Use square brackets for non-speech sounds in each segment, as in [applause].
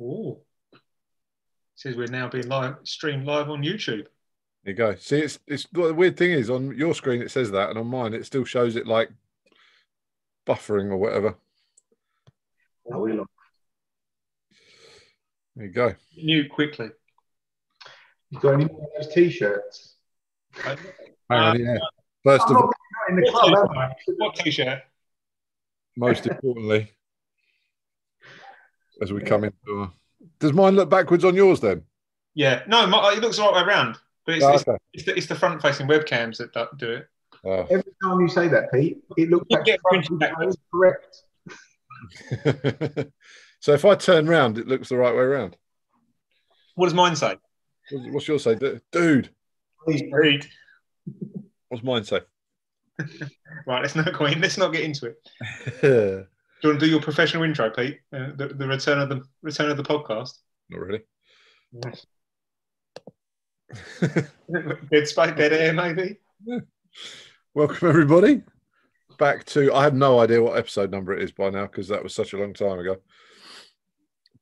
Oh. Says we're now being live streamed live on YouTube. There you go. See, it's it's what the weird thing is on your screen it says that, and on mine it still shows it like buffering or whatever. Are we live? There you go. New quickly. You got any more of those t-shirts? Hang on, yeah. First I'm of all, in the club. What t-shirt? most importantly, as we come into, does mine look backwards on yours then? Yeah. No, my, it looks the right way around. But it's, Oh, it's, okay. it's, the, it's the front-facing webcams that do- do it. Oh. Every time you say that, Pete, it looks You back get front printed backwards. correct. [laughs] so if I turn round, it looks the right way around. What does mine say? What's what's yours say, Du- dude? Pete, Read. What's mine say? [laughs] Right, let's not go in. Let's not get into it. [laughs] Do you want to do your professional intro, Pete? Uh, the, the return of the return of the podcast. Not really. Dead space, dead air, maybe. [laughs] Welcome everybody back to. I have no idea what episode number it is by now because that was such a long time ago.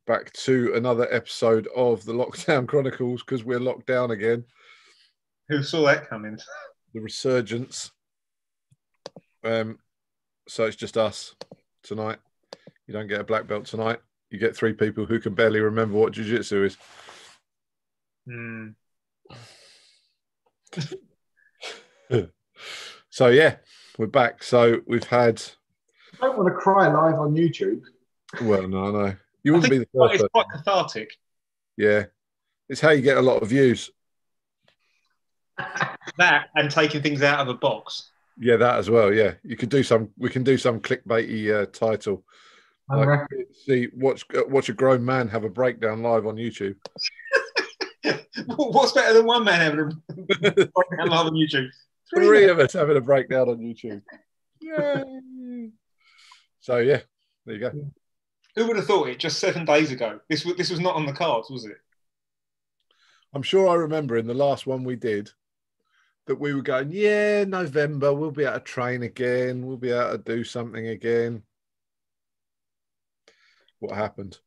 Back to another episode of the Lockdown [laughs] Chronicles because we're locked down again. Who saw that coming? The resurgence. Um, so it's just us tonight. You don't get a black belt tonight. You get three people who can barely remember what jiu-jitsu is. Hmm. [laughs] So yeah, we're back. So we've had. I don't want to cry live on YouTube. Well, no, no, you wouldn't be the first. it's person. quite cathartic. Yeah, it's how you get a lot of views. That and taking things out of a box. Yeah, that as well. Yeah, you could do some. We can do some clickbaity uh, title. Like, reckon. see, watch uh, watch a grown man have a breakdown live on YouTube. [laughs] What's better than one man having a [laughs] breakdown live on YouTube? Three of us having a breakdown on YouTube. [laughs] Yay. So yeah, there you go. Who would have thought it just seven days ago? This was this was not on the cards, was it? I'm sure I remember in the last one we did that we were going, yeah, November, we'll be able to train again, we'll be able to do something again. What happened?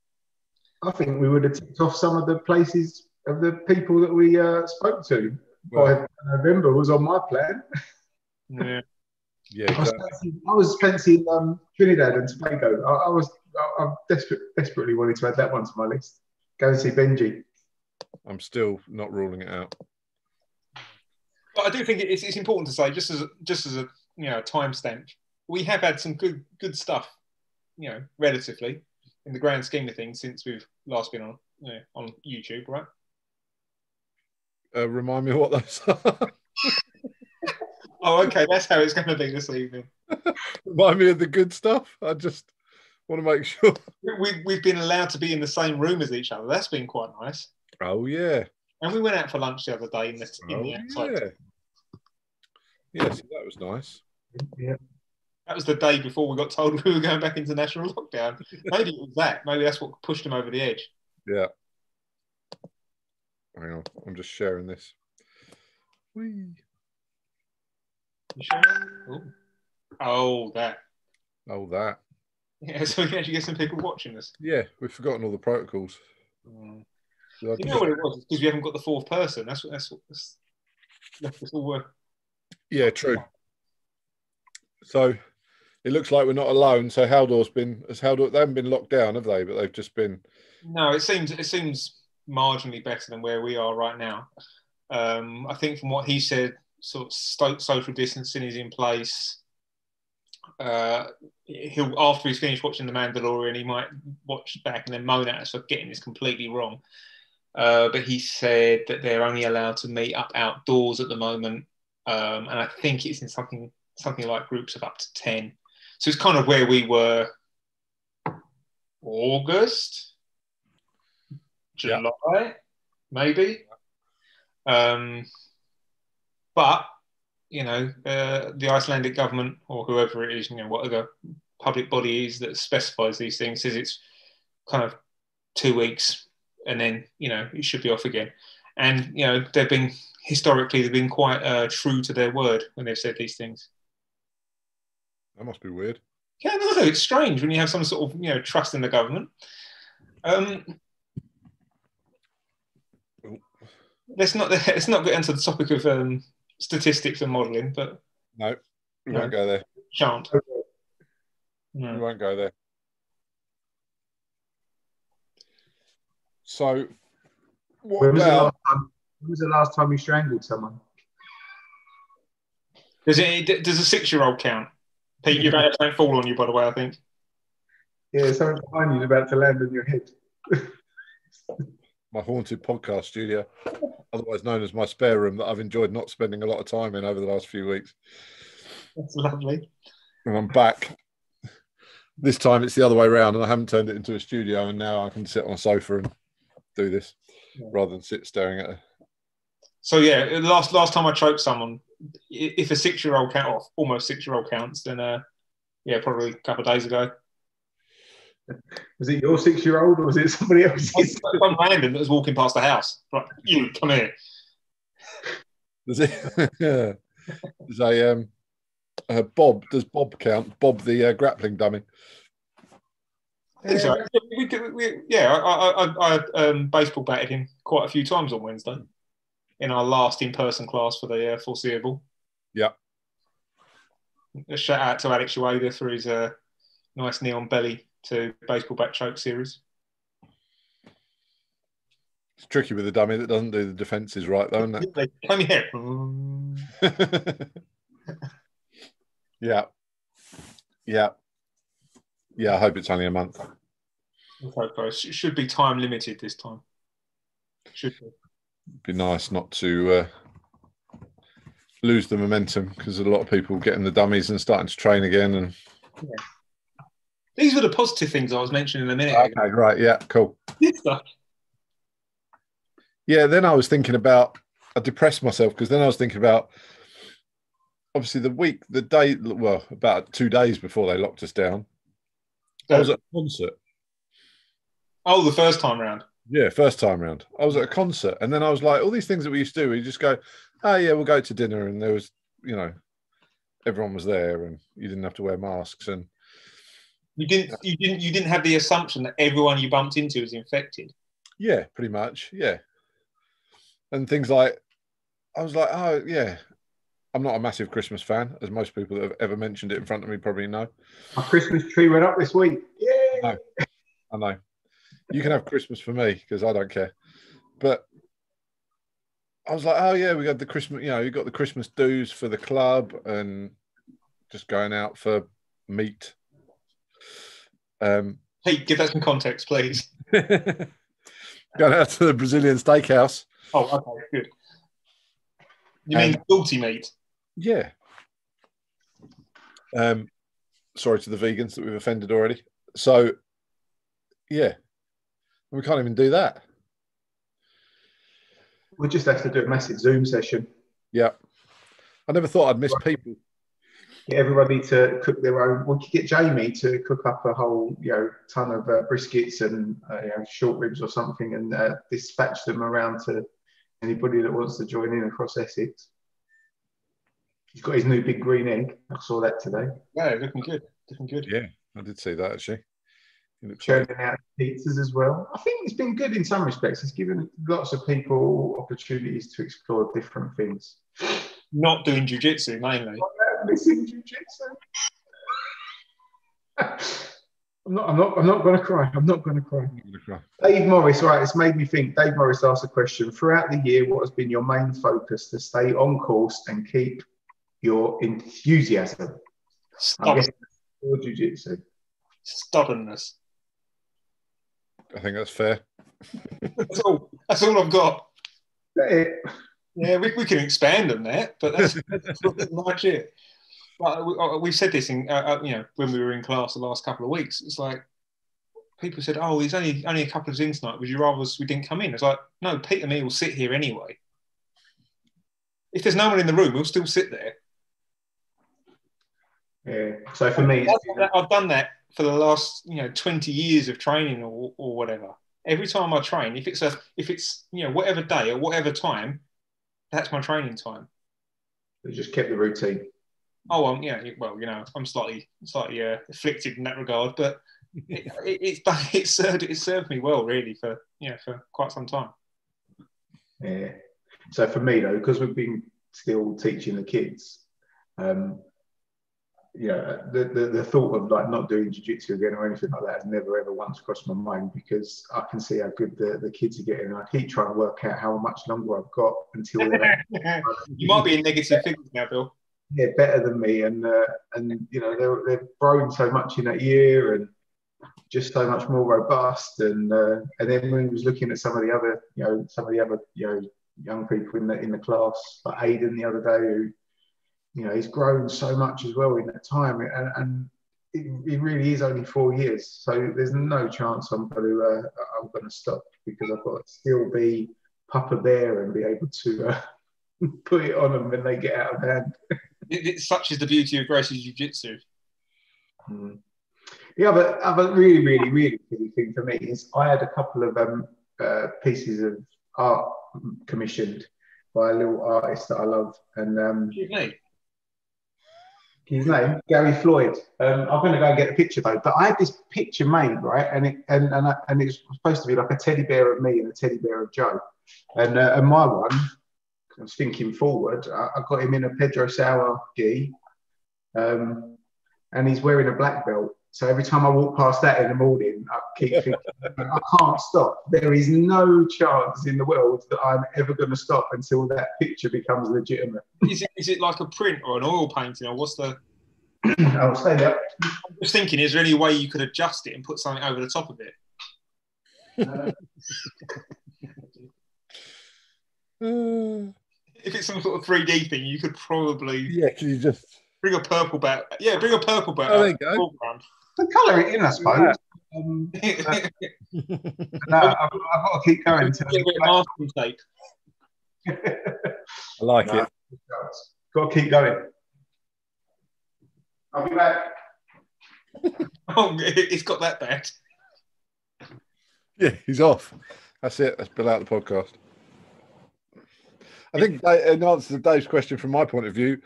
I think we would have ticked off some of the places of the people that we uh, spoke to. Well, By November was on my plan. Yeah. yeah, I was fancying, I was fancying um, Trinidad and Tobago. I, I was I, I desperate, desperately wanted to add that one to my list. Go and see Benji. I'm still not ruling it out. But I do think it's, it's important to say, just as a, just as a you know timestamp, we have had some good good stuff, you know, relatively in the grand scheme of things since we've last been on you know, on YouTube, right? Uh, remind me what those are. [laughs] Oh, okay, that's how it's going to be this evening. [laughs] remind me of the good stuff. I just want to make sure. We, we've been allowed to be in the same room as each other. That's been quite nice. Oh yeah, And we went out for lunch the other day in the, in oh the outside. yeah. Yes, that was nice. Yeah. That was the day before we got told we were going back into national lockdown. [laughs] Maybe it was that. Maybe that's what pushed him over the edge. Yeah. Hang on, I'm just sharing this. Whee. Sure? Oh. oh, that. Oh, that. Yeah, [laughs] so we can actually get some people watching us. Yeah, we've forgotten all the protocols. Mm. So You know what it was? Because we haven't got the fourth person. That's what that's what that's, left us all work. Yeah, true. So it looks like we're not alone. So Haldor's been, as Haldor, they haven't been locked down, have they? But they've just been, No, it seems it seems marginally better than where we are right now. Um, I think from what he said, sort of social distancing is in place. Uh, he'll after he's finished watching The Mandalorian, he might watch back and then moan at us for getting this completely wrong. Uh, but he said that they're only allowed to meet up outdoors at the moment, um, and I think it's in something something like groups of up to ten. So it's kind of where we were August, Yeah. July, maybe. Um, but you know, uh, the Icelandic government or whoever it is, you know, whatever public body is that specifies these things, says it's kind of two weeks, and then you know it should be off again. And you know, they've been historically they've been quite uh, true to their word when they've said these things. That must be weird. Yeah, no, it's strange when you have some sort of you know trust in the government. Um, let's not [laughs] let's not get into the topic of um, statistics and modelling, but no, we no, won't go there. Shan't. No. We won't go there. So, what about? Last time, when was the last time you strangled someone? Does it? Does a six-year-old count? Pete, you're about to don't fall on you, by the way. I think. Yeah, something behind you is about to land on your head. my haunted podcast studio, otherwise known as my spare room, that I've enjoyed not spending a lot of time in over the last few weeks. That's lovely. And I'm back. This time it's the other way around, and I haven't turned it into a studio, and now I can sit on a sofa and do this Yeah. rather than sit staring at a So yeah, last last time I choked someone, if a six-year-old count, or almost six-year-old counts, then uh, yeah, probably a couple of days ago. Was it your six year old or was it somebody else's? Some random that was walking past the house. Right, you come here. Does it? [laughs] yeah. There's a um, uh, Bob. Does Bob count? Bob, the uh, grappling dummy. I think so. We, could- we, yeah, I, I, I, I um, baseball batted him quite a few times on Wednesday in our last in-person class for the uh, foreseeable. Yeah. A shout out to Alex Ueda for his uh, nice knee on belly to baseball bat choke series. It's tricky with a dummy that doesn't do the defences right, though, isn't They [laughs] Come here. [laughs] yeah. Yeah. Yeah, I hope it's only a month. Okay, guys. It should be time limited this time. Should be. Be nice not to uh, lose the momentum because a lot of people getting the dummies and starting to train again. And These were the positive things I was mentioning a minute ago. okay, right, yeah, cool. Yeah, then I was thinking about I depressed myself because then I was thinking about obviously the week, the day, well, about two days before they locked us down. I was at a concert. Oh, the first time round. Yeah, first time round. I was at a concert, and then I was like, all these things that we used to do, we just go, oh yeah, we'll go to dinner, and there was, you know, everyone was there, and you didn't have to wear masks, and You didn't. You didn't. You didn't have the assumption that everyone you bumped into was infected. yeah, pretty much, yeah, and things like, I was like, oh yeah, I'm not a massive Christmas fan, as most people that have ever mentioned it in front of me probably know. My Christmas tree went up this week. Yeah. No. I know. You can have Christmas for me because I don't care. But I was like, oh yeah, we got the Christmas, you know, you got the Christmas dues for the club and just going out for meat. Um, Hey, give that some context, please. [laughs] going out to the Brazilian steakhouse. Oh, okay, good. You mean salty meat? Yeah. Um, sorry to the vegans that we've offended already. So, yeah, we can't even do that. We'll just have to do a massive Zoom session. Yeah. I never thought I'd miss people. Get everybody to cook their own. We could get Jamie to cook up a whole, you know, ton of uh, briskets and uh, you know, short ribs or something, and uh, dispatch them around to anybody that wants to join in across Essex. He's got his new big green egg. I saw that today. Yeah, looking good. Looking good. Yeah, I did see that actually. It churning out pizzas as well. I think it's been good in some respects. It's given lots of people opportunities to explore different things. Not doing jujitsu mainly. Missing jiu-jitsu. I'm not. I'm not. I'm not going to cry. I'm not going to cry. Dave Morris, right? It's made me think. Dave Morris asked a question. Throughout the year, what has been your main focus to stay on course and keep your enthusiasm? I'm Stubborn, guessing jiu-jitsu. stubbornness. I think that's fair. That's all. That's all I've got. Is? Yeah, we, we can expand on that, but that's, [laughs] that's pretty much it. Like, we, uh, we've said this in, uh, uh, you know, when we were in class the last couple of weeks. It's like people said, "Oh, there's only only a couple of in tonight. Would you rather we didn't come in?" It's like, no, Pete and me will sit here anyway. If there's no one in the room, we'll still sit there. Yeah. So for me, I've done that for the last, you know, 20 years of training or, or whatever. Every time I train, if it's a, if it's, you know, whatever day or whatever time, that's my training time. it just kept the routine. Oh, um, yeah. Well, you know, I'm slightly, slightly uh, afflicted in that regard, but [laughs] it, it, it's done, [laughs] it served, it served me well, really, for you know, for quite some time. Yeah. So for me though, because we've been still teaching the kids, um, yeah, the, the, the thought of like not doing jiu-jitsu again or anything like that has never ever once crossed my mind because I can see how good the, the kids are getting. And I keep trying to work out how much longer I've got until they're [laughs] you might be in negative figures now, Bill. yeah, better than me, and uh, and you know they're, they've grown so much in that year, and just so much more robust. And uh, and then when he was looking at some of the other, you know, some of the other, you know, young people in the in the class, like Aiden the other day, who, you know, he's grown so much as well in that time, and, and it, it really is only four years, so there's no chance I'm going to uh, I'm going to stop because I've got to still be Papa Bear and be able to. Uh, [laughs] Put it on them when they get out of hand. [laughs] It, it, such is the beauty of Gracie's jiu-jitsu. Mm. The other, other really, really, really key thing for me is I had a couple of um, uh, pieces of art commissioned by a little artist that I love, and um, His name? Gary Floyd. Um, I'm going to go and get the picture though. But I had this picture made right, and it and and, I, and it's supposed to be like a teddy bear of me and a teddy bear of Joe, and uh, and my one. I was thinking forward. I, I got him in a Pedro Sauer gi, um, and he's wearing a black belt. So every time I walk past that in the morning, I keep thinking, I can't stop. There is no chance in the world that I'm ever going to stop until that picture becomes legitimate. Is it, is it like a print or an oil painting, or what's the? [clears throat] I'll stay there. I'm just thinking, is there any way you could adjust it and put something over the top of it? Uh, If it's some sort of 3D thing, you could probably yeah, can you just? bring a purple bat. Yeah, bring a purple bat. Oh, there you go. The colour it in, I suppose. Um, [laughs] no, I've, I've got to keep going. To Get a bit of masking tape. I like No. it. [laughs] Got to keep going. I'll be back. [laughs] Oh, it's got that bad. Yeah, he's off. That's it. That's Bill out the podcast. I think in answer to Dave's question, from my point of view,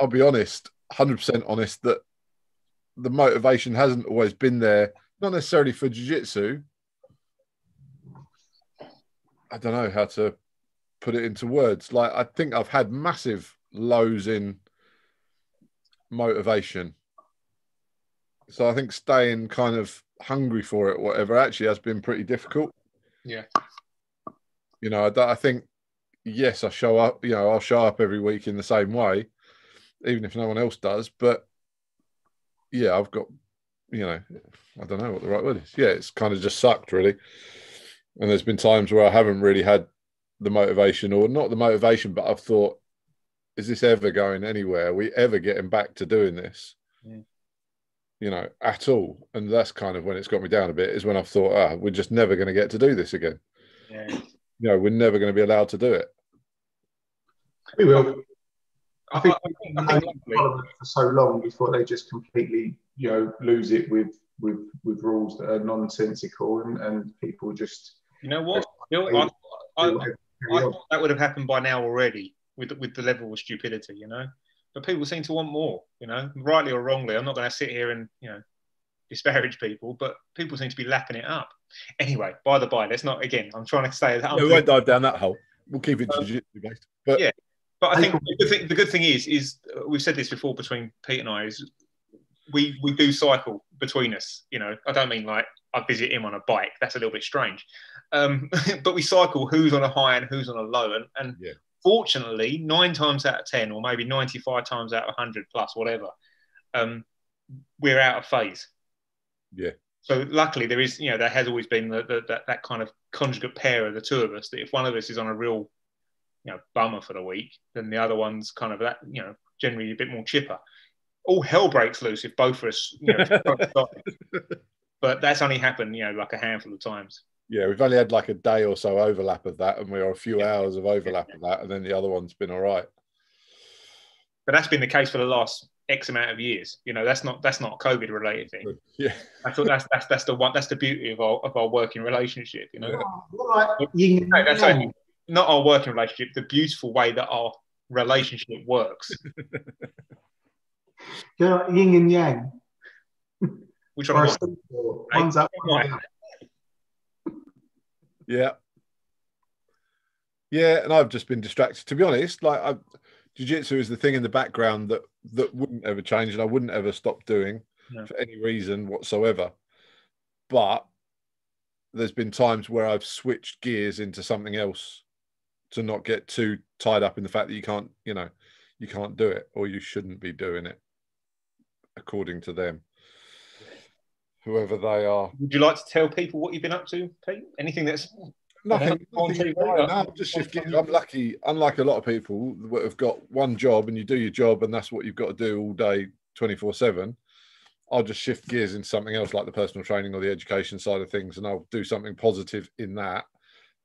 I'll be honest, 100% honest, that the motivation hasn't always been there, not necessarily for jiu jitsu. I don't know how to put it into words. Like, I think I've had massive lows in motivation. So I think staying kind of hungry for it, whatever, actually has been pretty difficult. Yeah. You know, I, I think, yes, I show up, you know, I'll show up every week in the same way, even if no one else does. But yeah, I've got, you know, I don't know what the right word is. Yeah, it's kind of just sucked, really. And there's been times where I haven't really had the motivation, or not the motivation, but I've thought, is this ever going anywhere? Are we ever getting back to doing this? Yeah. You know, at all. And that's kind of when it's got me down a bit, is when I've thought, ah, we're just never going to get to do this again. Yeah. You know, we're never going to be allowed to do it. We will. I I think think, I I think think for so long before they just completely, you know, lose it with with with rules that are nonsensical and, and people just you know what, Bill, do I, I, whatever, I thought that would have happened by now already with with the level of stupidity, you know. But people seem to want more, you know, rightly or wrongly. I'm not going to sit here and you know disparage people, but people seem to be lapping it up. Anyway, by the by, let's not again. I'm trying to say that. Yeah, we won't dive down that hole. We'll keep it Um, jiu-jitsu based. But yeah. But I think the good thing, the good thing is, is uh, we've said this before between Pete and I, is we we do cycle between us. You know, I don't mean like I visit him on a bike. That's a little bit strange. Um, [laughs] but we cycle who's on a high and who's on a low, and and Yeah. fortunately, nine times out of ten, or maybe ninety-five times out of hundred plus, whatever, um, we're out of phase. Yeah. So luckily, there is, you know, there has always been the, the, that that kind of conjugate pair of the two of us. That if one of us is on a real you know, bummer for the week, then the other one's kind of that, you know, generally a bit more chipper. All hell breaks loose if both of us, you know, [laughs] but that's only happened, you know, like a handful of times. yeah, we've only had like a day or so overlap of that, and we're a few Yeah. hours of overlap of that, and then the other one's been all right. But that's been the case for the last X amount of years. You know, that's not that's not a COVID related thing. Yeah. I thought that's that's that's the one that's the beauty of our of our working relationship. You know, Yeah. All right, yin and No, that's yang. only not our working relationship, the beautiful way that our relationship works. [laughs] You know, yin and yang. Which Or one? a am I? seesaw. Right. One's up, one's Right. [laughs] Yeah. Yeah, and I've just been distracted. To be honest, like I, jiu-jitsu is the thing in the background that that wouldn't ever change, and I wouldn't ever stop doing No. for any reason whatsoever. But there's been times where I've switched gears into something else to not get too tied up in the fact that you can't, you know, you can't do it or you shouldn't be doing it according to them, whoever they are. Would you like to tell people what you've been up to, Pete? Anything that's Nothing. Nothing I'm just shifting. I'm lucky. Unlike a lot of people that have got one job and you do your job and that's what you've got to do all day, twenty four seven. I'll just shift gears into something else, like the personal training or the education side of things, and I'll do something positive in that.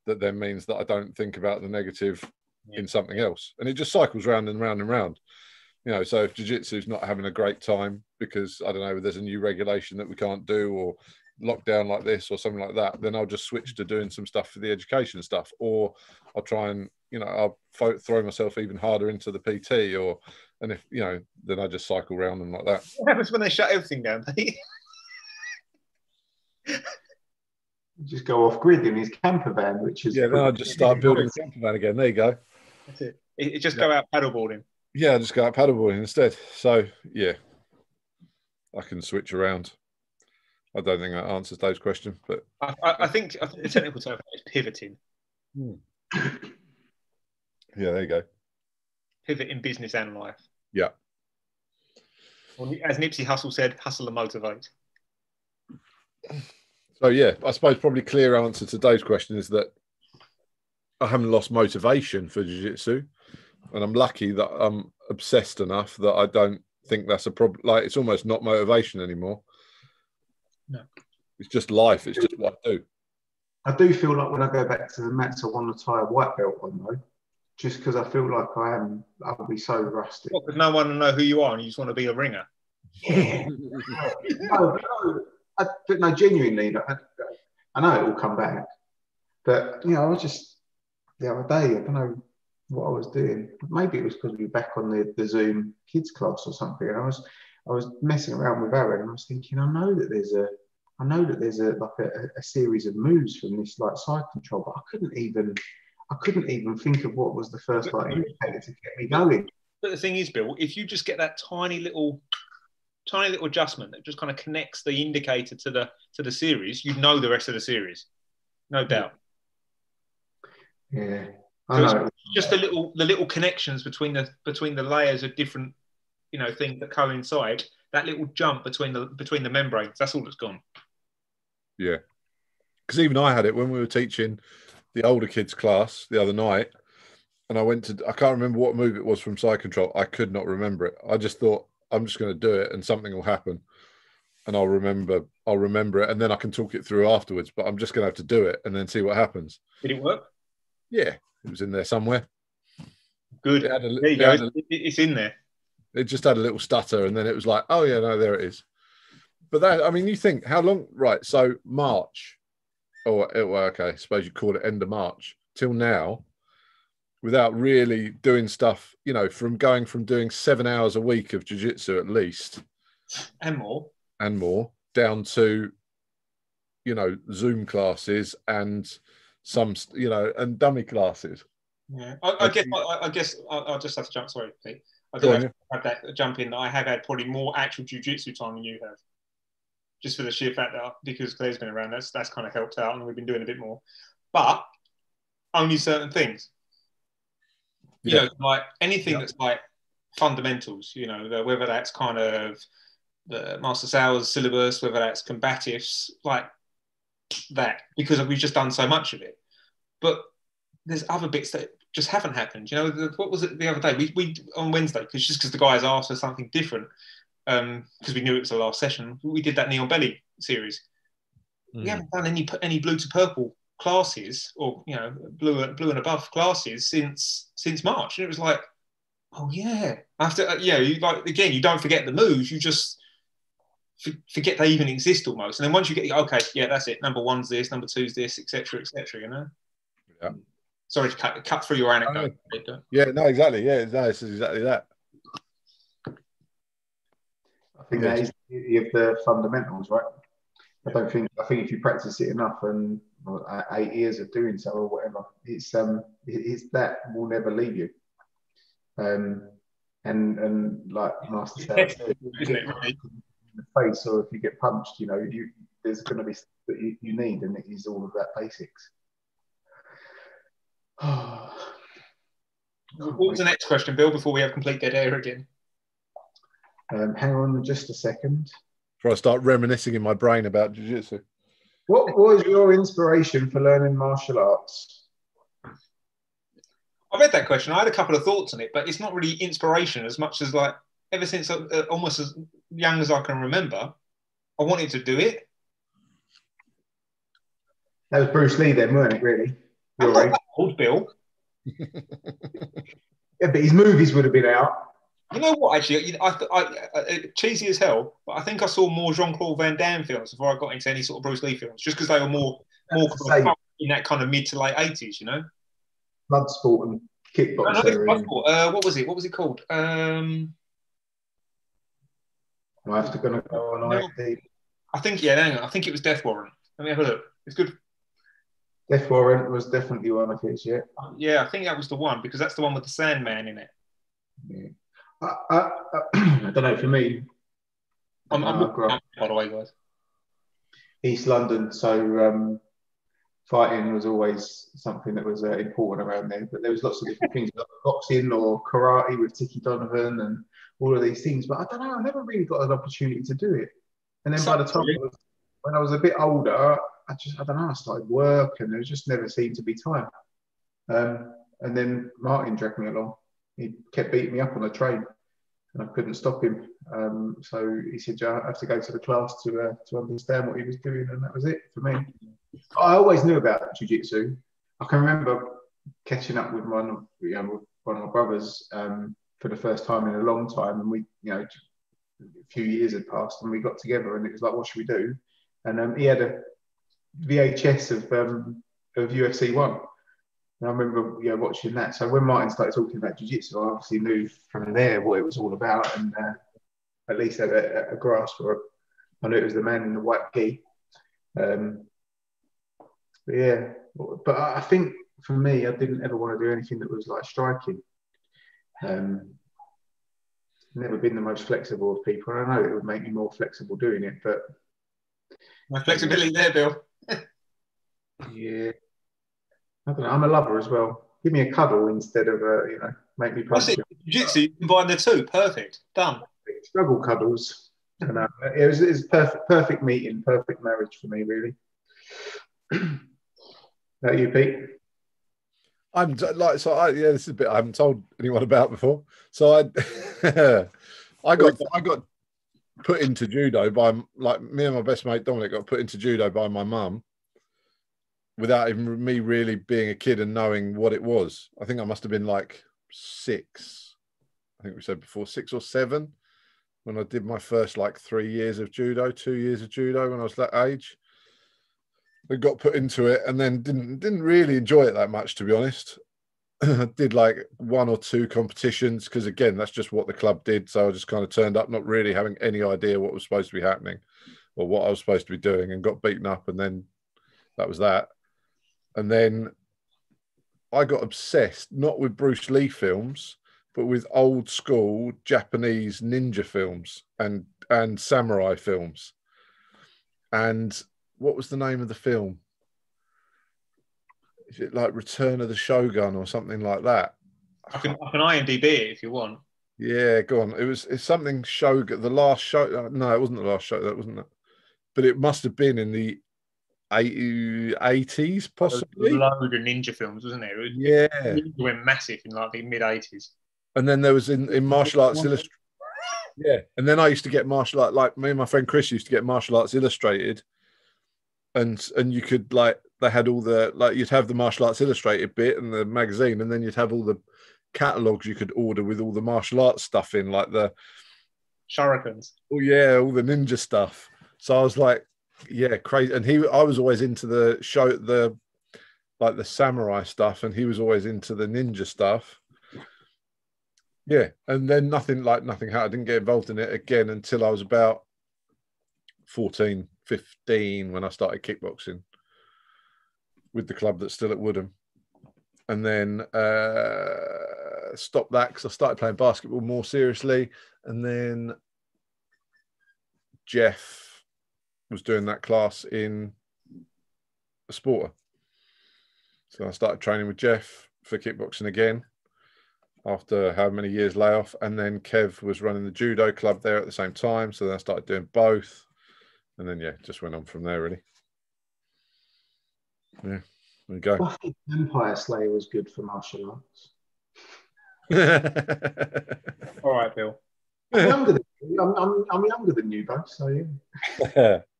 That then means that I don't think about the negative in something else, and it just cycles round and round and round. You know, so if jiu-jitsu's not having a great time because I don't know, there's a new regulation that we can't do, or lockdown like this or something like that, then I'll just switch to doing some stuff for the education stuff, or I'll try and you know I'll fo- throw myself even harder into the PT, or and if you know, then I just cycle around them like that. what happens when they shut everything down? [laughs] Just go off grid in his camper van, which is Yeah, then I just start building the camper van again. There you go. That's it. It, it just go out paddleboarding. Yeah, I just go out paddleboarding instead. So yeah, I can switch around. I don't think that answers Dave's question, but I, I, I think I think the technical term for it is pivoting. Hmm. yeah, there you go. Pivot in business and life. Yeah. Or as Nipsey Hussle said, hustle and motivate. So yeah, I suppose probably clear answer to Dave's question is that I haven't lost motivation for jiu-jitsu, and I'm lucky that I'm obsessed enough that I don't think that's a problem. Like it's almost not motivation anymore. No. It's just life. It's just what I do. I do feel like when I go back to the mats, I want to tie a white belt on though, just because I feel like I am. I'll be so rusty. Well, no one will know who you are and you just want to be a ringer. Yeah. [laughs] no, no, I, but no, genuinely, I, I know it will come back, but you know, I was just the other day. I don't know what I was doing. Maybe it was because we were back on the, the Zoom kids class or something. And I was I was messing around with Aaron, and I was thinking, I know that there's a I know that there's a like a, a series of moves from this like side control, but I couldn't even I couldn't even think of what was the first like indicator to get me going. But the thing is, Bill, if you just get that tiny little, tiny little adjustment that just kind of connects the indicator to the to the series, you know the rest of the series, no doubt. Yeah, I So it's know. just the little the little connections between the between the layers of different, you know, things that coincide. That little jump between the between the membranes. That's all that's gone. Yeah. Because even I had it when we were teaching the older kids class the other night, and I went to I can't remember what move it was from side control. I could not remember it. I just thought I'm just going to do it and something will happen, and I'll remember I'll remember it, and then I can talk it through afterwards. But I'm just going to have to do it and then see what happens. Did it work? Yeah, it was in there somewhere. Good. It, a, There you it, go. a- it's in there. it just had a little stutter, and then it was like, oh yeah, no, there it is. But that I mean, you think how long? Right, so March, or oh, okay, I suppose you call it end of March till now, without really doing stuff. You know, from going from doing seven hours a week of jiu-jitsu at least And more. and more down to, you know, Zoom classes and some, you know, and dummy classes. Yeah, I, I guess I, I guess I'll, just have to jump. Sorry, Pete. I Go do on, have, have that jump in that I have had probably more actual jujitsu time than you have, just for the sheer fact that because Claire's been around, that's that's kind of helped out, and we've been doing a bit more, but only certain things. You Yeah. know, like anything Yeah. that's like fundamentals. You know, whether that's kind of the Master Sales syllabus, whether that's combatives, like that, because we've just done so much of it. But there's other bits that just haven't happened. You know, the, what was it the other day? We, we on Wednesday, because just because the guys asked for something different, um, because we knew it was the last session, we did that knee on belly series. We mm. haven't done any any blue to purple classes or you know blue blue and above classes since since March, and it was like, oh yeah. After uh, yeah, you like again, you don't forget the moves. You just f- forget they even exist almost. And then once you get okay, yeah, that's it. Number one's this, number two's this, etc., etc. you know. Yeah. Sorry to cut, cut through your anecdote. Yeah, no, exactly. Yeah, no, it's exactly that. I think Yeah. that is the beauty of the fundamentals, right? I don't think I think if you practice it enough and or uh, eight years of doing so or whatever. It's um, it's that will never leave you. Um, and and like Master [laughs] said, Isn't it really? in the face or if you get punched, you know, you there's going to be stuff that you, you need, and it is all of that basics. [sighs] What was the next question, Bill, before we have complete dead air again? Um, hang on just a second. Before I start reminiscing in my brain about jiu-jitsu. What was your inspiration for learning martial arts? I read that question. I had a couple of thoughts on it, but it's not really inspiration as much as like ever since uh, uh, almost as young as I can remember, I wanted to do it. That was Bruce Lee then, weren't it, really? I'm Your not age. that old, Bill. [laughs] Yeah, but his movies would have been out. You know what? Actually, I, I, I, cheesy as hell, but I think I saw more Jean Claude Van Damme films before I got into any sort of Bruce Lee films, just because they were more more That's the kind of same. in that kind of mid to late eighties. You know. Bloodsport and no, it's kickboxer. and- Uh, what was it? What was it called? Um, I have to go go on No. IMDb. I think yeah. Hang on. I think it was Death Warrant. Let me have a look. It's good. Death Warrant was definitely one of his, yeah. Yeah, I think that was the one because that's the one with the Sandman in it. yeah. I, [clears throat] I, don't know, for me, I'm, I'm Uh, up, by the way, guys. East London, so um, fighting was always something that was uh, important around there. But there was lots of different things, like boxing or karate with Ticky Donovan and all of these things. But I don't know, I never really got an opportunity to do it. And then by the time I was, when I was a bit older, I just I don't know, I started work and there just never seemed to be time. Um, and then Martin dragged me along. He kept beating me up on the train, and I couldn't stop him. Um, so he said, "Yeah, "I have to go to the class to uh, to understand what he was doing," and that was it for me. I always knew about jiu-jitsu. I can remember catching up with one of you know with one of my brothers um, for the first time in a long time, and we you know a few years had passed, and we got together, and it was like, "What should we do?" And um, he had a VHS of um, of UFC one. And I remember know, watching that. So when Martin started talking about jiu-jitsu, I obviously knew from there what it was all about, and uh, at least had a, a grasp it. I knew it was the man in the white gi. Um, but yeah, but I think for me, I didn't ever want to do anything that was like striking. Um, never been the most flexible of people. And I know it would make me more flexible doing it, but My flexibility there, Bill. [laughs] yeah, I don't know. I'm a lover as well. Give me a cuddle instead of a, you know make me That's punch it. Jiu-jitsu, you combine the two. Perfect. Done. you. Struggle cuddles. And, uh, it was, it was perfect, perfect meeting, perfect marriage for me, really. [clears throat] that you, Pete? I'm like so. I, yeah, this is a bit I haven't told anyone about before. So I, [laughs] I got I got put into judo by like me and my best mate Dominic got put into judo by my mum without even me really being a kid and knowing what it was. I think I must have been like six. I think we said before six or seven when I did my first like three years of judo, two years of judo when I was that age. I got put into it and then didn't didn't really enjoy it that much to be honest. I [clears throat] did like one or two competitions because again that's just what the club did. So I just kind of turned up not really having any idea what was supposed to be happening or what I was supposed to be doing and got beaten up and then that was that. And then I got obsessed not with Bruce Lee films but with old school Japanese ninja films and and samurai films. And what was the name of the film? Is it like Return of the Shogun or something like that? I can, I can IMDb it if you want. Yeah, go on. It was it's something Shogun. The last show. Uh, no, it wasn't the last show. That wasn't it. But it must have been in the eighties, possibly. Load of ninja films, wasn't there? It Yeah. Ninja went massive in like the mid 80s. And then there was in, in martial arts illustrated. Yeah. And then I used to get martial art like me and my friend Chris used to get martial arts illustrated. And and you could like they had all the like you'd have the martial arts illustrated bit and the magazine, and then you'd have all the catalogs you could order with all the martial arts stuff in, like the Shurikens. oh yeah, all the ninja stuff. So I was like, yeah, crazy. And he, I was always into the show, the like the samurai stuff, and he was always into the ninja stuff. Yeah, and then nothing like nothing happened. I didn't get involved in it again until I was about 14, 15 when I started kickboxing. with the club that's still at Woodham, and then uh, stopped that because I started playing basketball more seriously, and then Jeff was doing that class in a sporter. So I started training with Jeff for kickboxing again after how many years layoff, and then Kev was running the judo club there at the same time. So then I started doing both, and then yeah, just went on from there really. Yeah, there we go. Buffy the Vampire Slayer was good for martial arts. [laughs] All right, Bill. I'm younger than you. I'm, I'm, I'm younger than you both, so yeah. [laughs]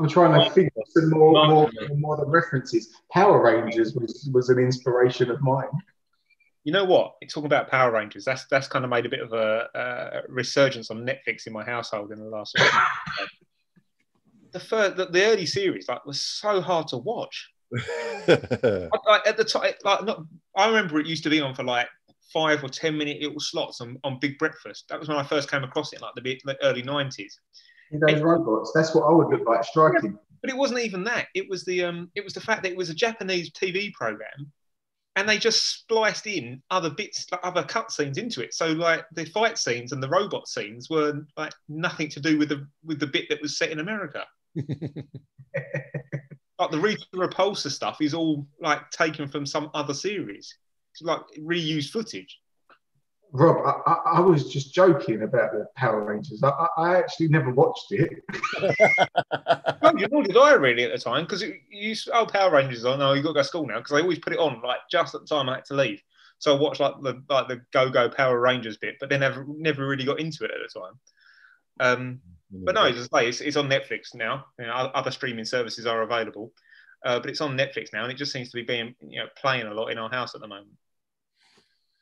I'm trying to think of some more, more, more modern references. Power Rangers was, was an inspiration of mine. You know what? Talking about Power Rangers, that's that's kind of made a bit of a, a resurgence on Netflix in my household in the last. [laughs] the first, the, the early series, like, was so hard to watch. [laughs] like at the time, like not, I remember it used to be on for like five or ten minute little slots on, on Big Breakfast. That was when I first came across it, like the, the early nineties. Those robots, that's what I would look like striking. But it wasn't even that. It was the um, it was the fact that it was a Japanese TV program, and they just spliced in other bits, like other cutscenes into it. So like the fight scenes and the robot scenes were like nothing to do with the with the bit that was set in America. [laughs] like the Rita Repulsa stuff is all like taken from some other series. It's like reused footage. Rob, I, I, I was just joking about the Power Rangers. I, I, I actually never watched it. [laughs] no, nor did I really at the time because you used oh Power Rangers on. Oh, you got to go to school now because they always put it on like just at the time I had to leave. So I watched like the like the Go Go Power Rangers bit, but then never never really got into it at the time. Um, but no, as I say, it's, it's on Netflix now. You know, other streaming services are available, uh, but it's on Netflix now, and it just seems to be being you know playing a lot in our house at the moment.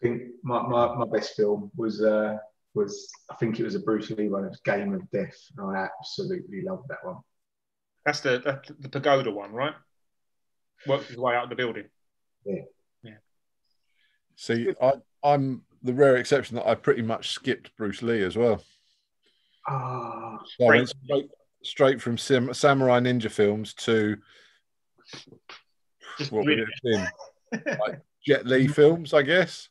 I think my, my, my best film was uh, was I think it was a Bruce Lee one. It was Game of Death. And I absolutely loved that one. That's the the, the pagoda one, right? Works his way out of the building. Yeah. Yeah. See, I, I'm the rare exception that I pretty much skipped Bruce Lee as well. Ah, So I straight, straight from sim, samurai ninja films to Just what would really- it have been? Like Jet Li films, I guess.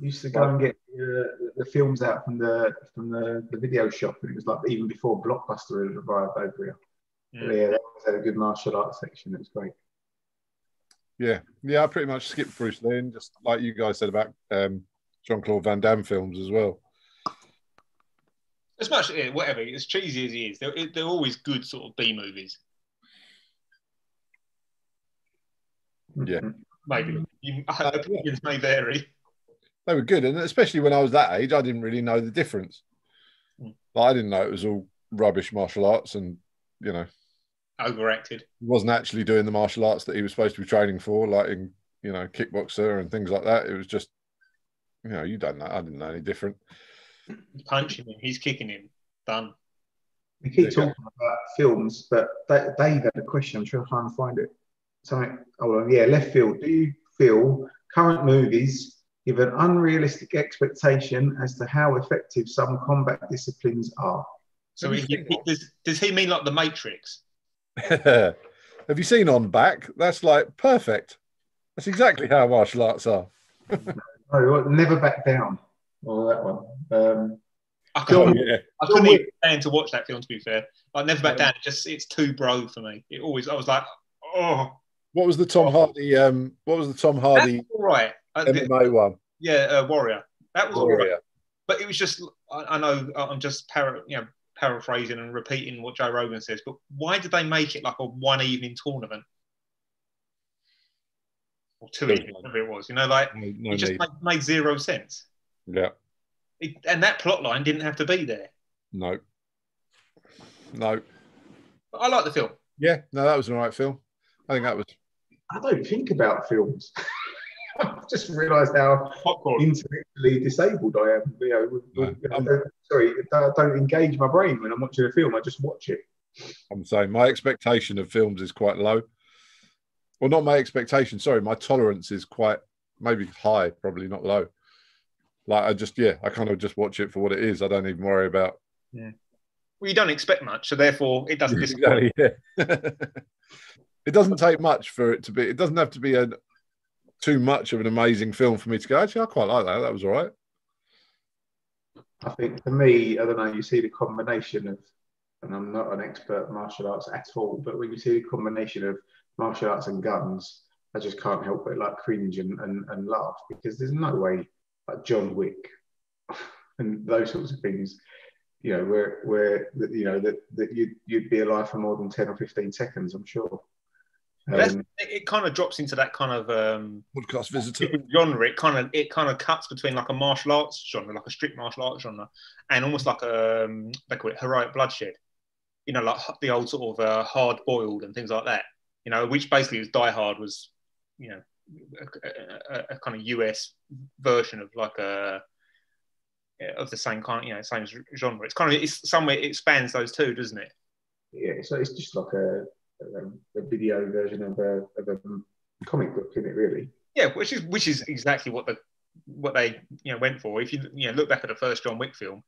Used to go and get uh, the films out from the from the, the video shop, and it was like even before Blockbuster had arrived over here. Yeah. But yeah, that was had a good martial arts section. It was great. Yeah, yeah. I pretty much skipped Bruce Lee, and just like you guys said about um, Jean Claude Van Damme films as well. As much, yeah, whatever, as cheesy as he is, they're, they're always good sort of B movies. Yeah. Mhm. Maybe you, Uh, yeah. [laughs] opinions may vary. They were good, and especially when I was that age, I didn't really know the difference. Mm. Like, I didn't know it was all rubbish martial arts, and you know, Overacted. he wasn't actually doing the martial arts that he was supposed to be training for, like in you know kickboxer and things like that. It was just, you know, you don't know. I didn't know any different. Punching him. He's kicking him. Done. We keep There you talking about films, but Da- Dave had a question. I'm trying to find- find it. Something. Hold on. Yeah, left field. Do you feel current movies give an unrealistic expectation as to how effective some combat disciplines are? So he, he- does, does he mean like the Matrix? [laughs] Have you seen On Back? That's like perfect. That's exactly how martial arts are. [laughs] Oh, what, never back down. Oh, that one. Um, I Oh, couldn't, yeah. I couldn't even stand to watch that film. To be fair, like Never Back Down. It just it's too bro for me. It always. I was like, oh, What was the Tom Hardy? Um, what was the Tom Hardy that's all right. Uh, the- MMA one? yeah, uh, Warrior. That was all right. Warrior. but it was just I, I know I'm just para, you know, paraphrasing and repeating what Joe Rogan says, but why did they make it like a one evening tournament or two Good evenings, whatever it was? You know, like No, no it just made, made zero sense. Yeah. It, and that plot line didn't have to be there. No. No. But I like the film. Yeah. No, that was an alright film. I think that was. I don't think about films. [laughs] I've [laughs] just realised how Popcorn. intellectually disabled I am. You know, with, with, No, I don't- sorry, I don't engage my brain when I'm watching a film. I just watch it. I'm saying my expectation of films is quite low. Well, not my expectation. Sorry, my tolerance is quite maybe high, probably not low. Like I just yeah, I kind of just watch it for what it is. I don't even worry about. Well, you don't expect much, so therefore it doesn't [laughs] disappoint. Exactly. Yeah. [laughs] It doesn't take much for it to be. It doesn't have to be a too much of an amazing film for me to go. Actually, I quite like that. That was all right. I think for me, I don't know, you see the combination of, and I'm not an expert martial arts at all, but when you see the combination of martial arts and guns, I just can't help but like cringe and, and, and laugh because there's no way like John Wick [laughs] and those sorts of things, you know, where where you know that, that you'd you'd be alive for more than 10 or 15 seconds, I'm sure. Um, it kind of drops into that kind of um, podcast visitor genre. It kind of it kind of cuts between like a martial arts genre, like a strict martial arts genre, and almost like a um, they call it heroic bloodshed. You know, like the old sort of uh, hard boiled and things like that. You know, which basically was Die Hard was, you know, a, a, a kind of US version of like a of the same kind, you know, same genre. It's kind of it's somewhere it expands those two, doesn't it? Yeah, so it's just like a Um, a, a video version of a, of a comic book, in it really? Yeah, which is which is exactly what the what they you know went for. If you you know look back at the first John Wick film,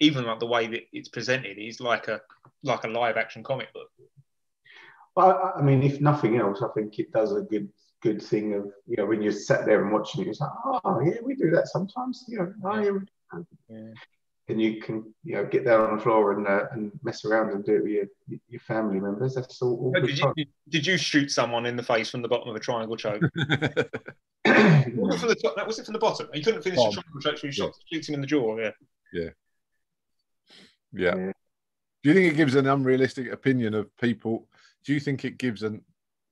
even like the way that it's presented is like a like a live action comic book. Well, I, mean, if nothing else, I think it does a good good thing of you know when you're sat there and watching it, it's like, oh yeah, we do that sometimes. You know, oh, yeah. Um, yeah and you can you know get down on the floor and uh, and mess around and do it with your, your family members. That's all. all did, you, did, you, shoot someone in the face from the bottom of a triangle choke? [laughs] [coughs] was, it from the top, was it from the bottom? You couldn't finish the triangle choke, so you shot, yeah. shoot him in the jaw. Yeah. yeah. Yeah. Yeah. Do you think it gives an unrealistic opinion of people? Do you think it gives an?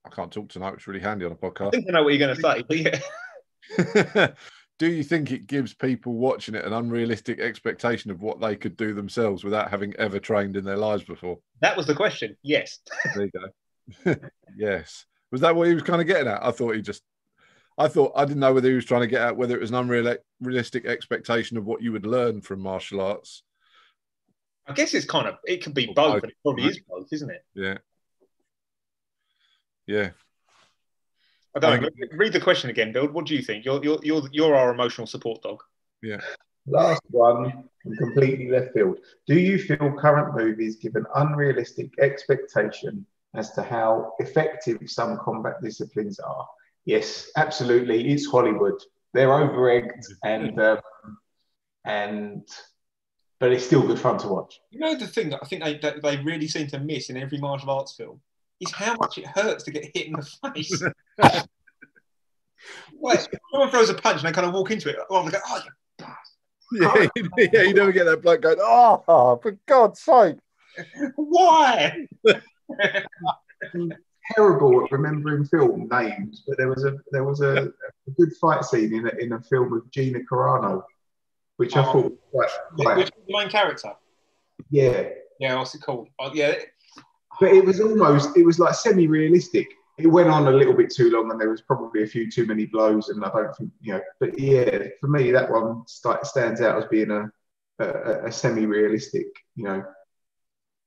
I can't talk tonight. It's really handy on a podcast. I think I know what you're going to say, but yeah. [laughs] do you think it gives people watching it an unrealistic expectation of what they could do themselves without having ever trained in their lives before? That was the question. Yes. [laughs] there you go. [laughs] yes. Was that what he was kind of getting at? I thought he just, I thought, I didn't know whether he was trying to get at whether it was an unrealistic expectation of what you would learn from martial arts. I guess it's kind of, it can be both, but it probably is both, isn't it? Yeah. Yeah. I don't know. Read the question again, Bill. What do you think? You're, you're, you're, you're our emotional support dog. Yeah. Last one, completely left field. Do you feel current movies give an unrealistic expectation as to how effective some combat disciplines are? Yes, absolutely. It's Hollywood. They're overegged [laughs] and um, and but it's still good fun to watch. You know the thing that I think they that they really seem to miss in every martial arts film is how much it hurts to get hit in the [laughs] face. Like, someone throws a punch and they kind of walk into it. Oh, they go, oh, yeah, [laughs] yeah, you never get that bloke going, oh, for God's sake. [laughs] Why? terrible at remembering film names, but there was a there was a, a good fight scene in a, in a film with Gina Carano, which oh, I thought quite, quite which the main character. Yeah. Yeah, what's it called? Oh, yeah. But it was almost it was like semi realistic it went on a little bit too long and there was probably a few too many blows and I don't think you know but yeah for me that one stands out as being a a, a semi-realistic you know.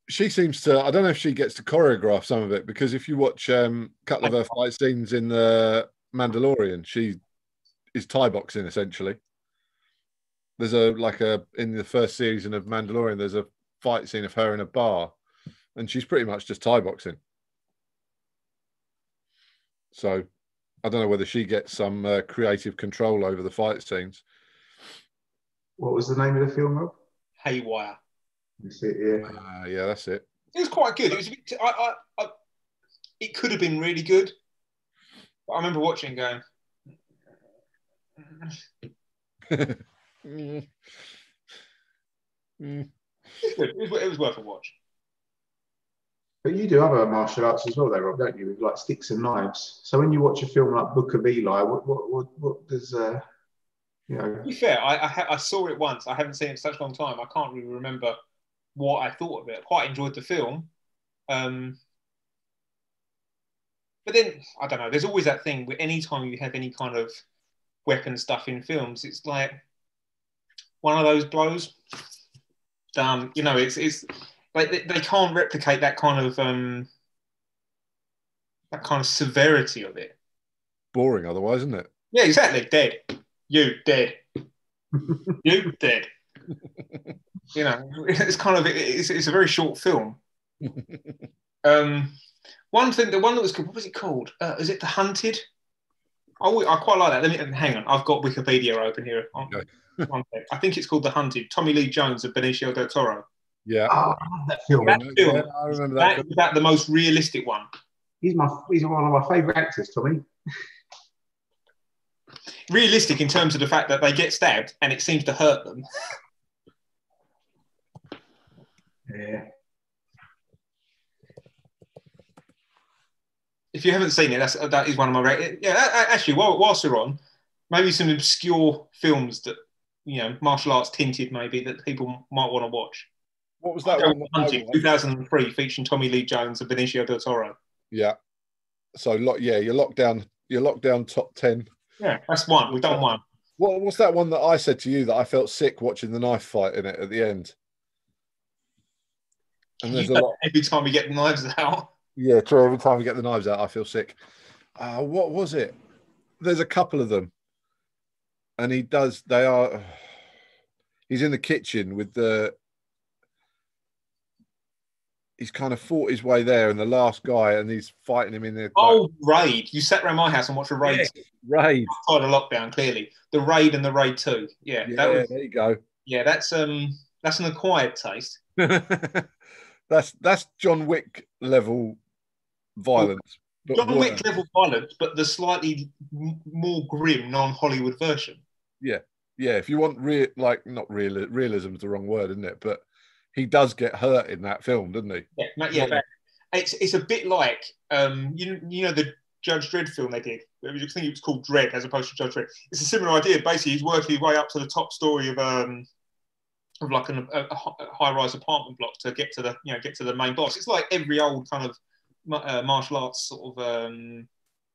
She seems to I don't know if she gets to choreograph some of it because if you watch um, a couple of her fight scenes in the Mandalorian she is Thai boxing essentially. There's a like a in the first season of Mandalorian there's a fight scene of her in a bar and she's pretty much just Thai boxing so I don't know whether she gets some uh, creative control over the fight scenes. What was the name of the film, Rob? Haywire. That's it, yeah. Uh, yeah, that's it. It was quite good. It was. Bit, I, I, I, it could have been really good. But I remember watching going. [laughs] mm. Mm. It, was it, was, it was worth a watch. But you do other martial arts as well, though, Rob, don't you? With like sticks and knives. So when you watch a film like Book of Eli, what what what, what does uh, you know? To be fair, I I, ha- I, saw it once. I haven't seen it in such a long time. I can't really remember what I thought of it. Quite enjoyed the film. Um, but then I don't know. There's always that thing where anytime you have any kind of weapon stuff in films, it's like one of those blows. Damn, you know, it's it's like they, they can't replicate that kind of um, that kind of severity of it. Boring, otherwise, isn't it? Yeah, exactly. Dead. You dead. [laughs] you dead. you know, it's kind of it's, it's a very short film. [laughs] um, One thing, the one that was good, what was it called? Uh, is it The Hunted? Oh, I quite like that. Let me hang on. I've got Wikipedia open here. Okay. I think it's called The Hunted. Tommy Lee Jones and Benicio del Toro. Yeah. Oh, I love that film. That Yeah, I remember that. That, film. that the most realistic one? He's my he's one of my favourite actors, Tommy. Realistic in terms of the fact that they get stabbed and it seems to hurt them. Yeah. If you haven't seen it, that's that is one of my ra- yeah. a- a- Actually, while, whilst we're on, maybe some obscure films that you know martial arts tinted maybe that people might want to watch. What was that That one? that I Hunted, watched? 2003, featuring Tommy Lee Jones and Benicio del Toro. Yeah. So lock yeah, your lockdown your lockdown top ten. Yeah, that's one. We've done one. What was that one that I said to you that I felt sick watching the knife fight in it at the end? And there's a lot Every time we get the knives out. Yeah, true. Every time we get the knives out, I feel sick. Uh, what was it? There's a couple of them, and he does. They are. [sighs] He's in the kitchen with the. He's kind of fought his way there, and the last guy, and he's fighting him in the. Oh, Raid. You sat around my house and watched a Raid Yes. raid. outside of lockdown, clearly. The Raid and the Raid 2. Yeah, Yeah, that was, there you go. yeah, that's um that's an acquired taste. [laughs] that's that's John Wick level violence. John Wick level violence, but the slightly more grim non-Hollywood version. yeah yeah. if you want real like not real realism is the wrong word isn't it but he does get hurt in that film doesn't he Yeah, ma- yeah. Yeah. It's it's a bit like um you you know the Judge Dredd film they did. I think it was called Dredd as opposed to Judge Dredd. It's a similar idea. Basically, he's working his way up to the top story of um of like an, a, a high rise apartment block to get to the you know get to the main boss. It's like every old kind of uh, martial arts sort of um,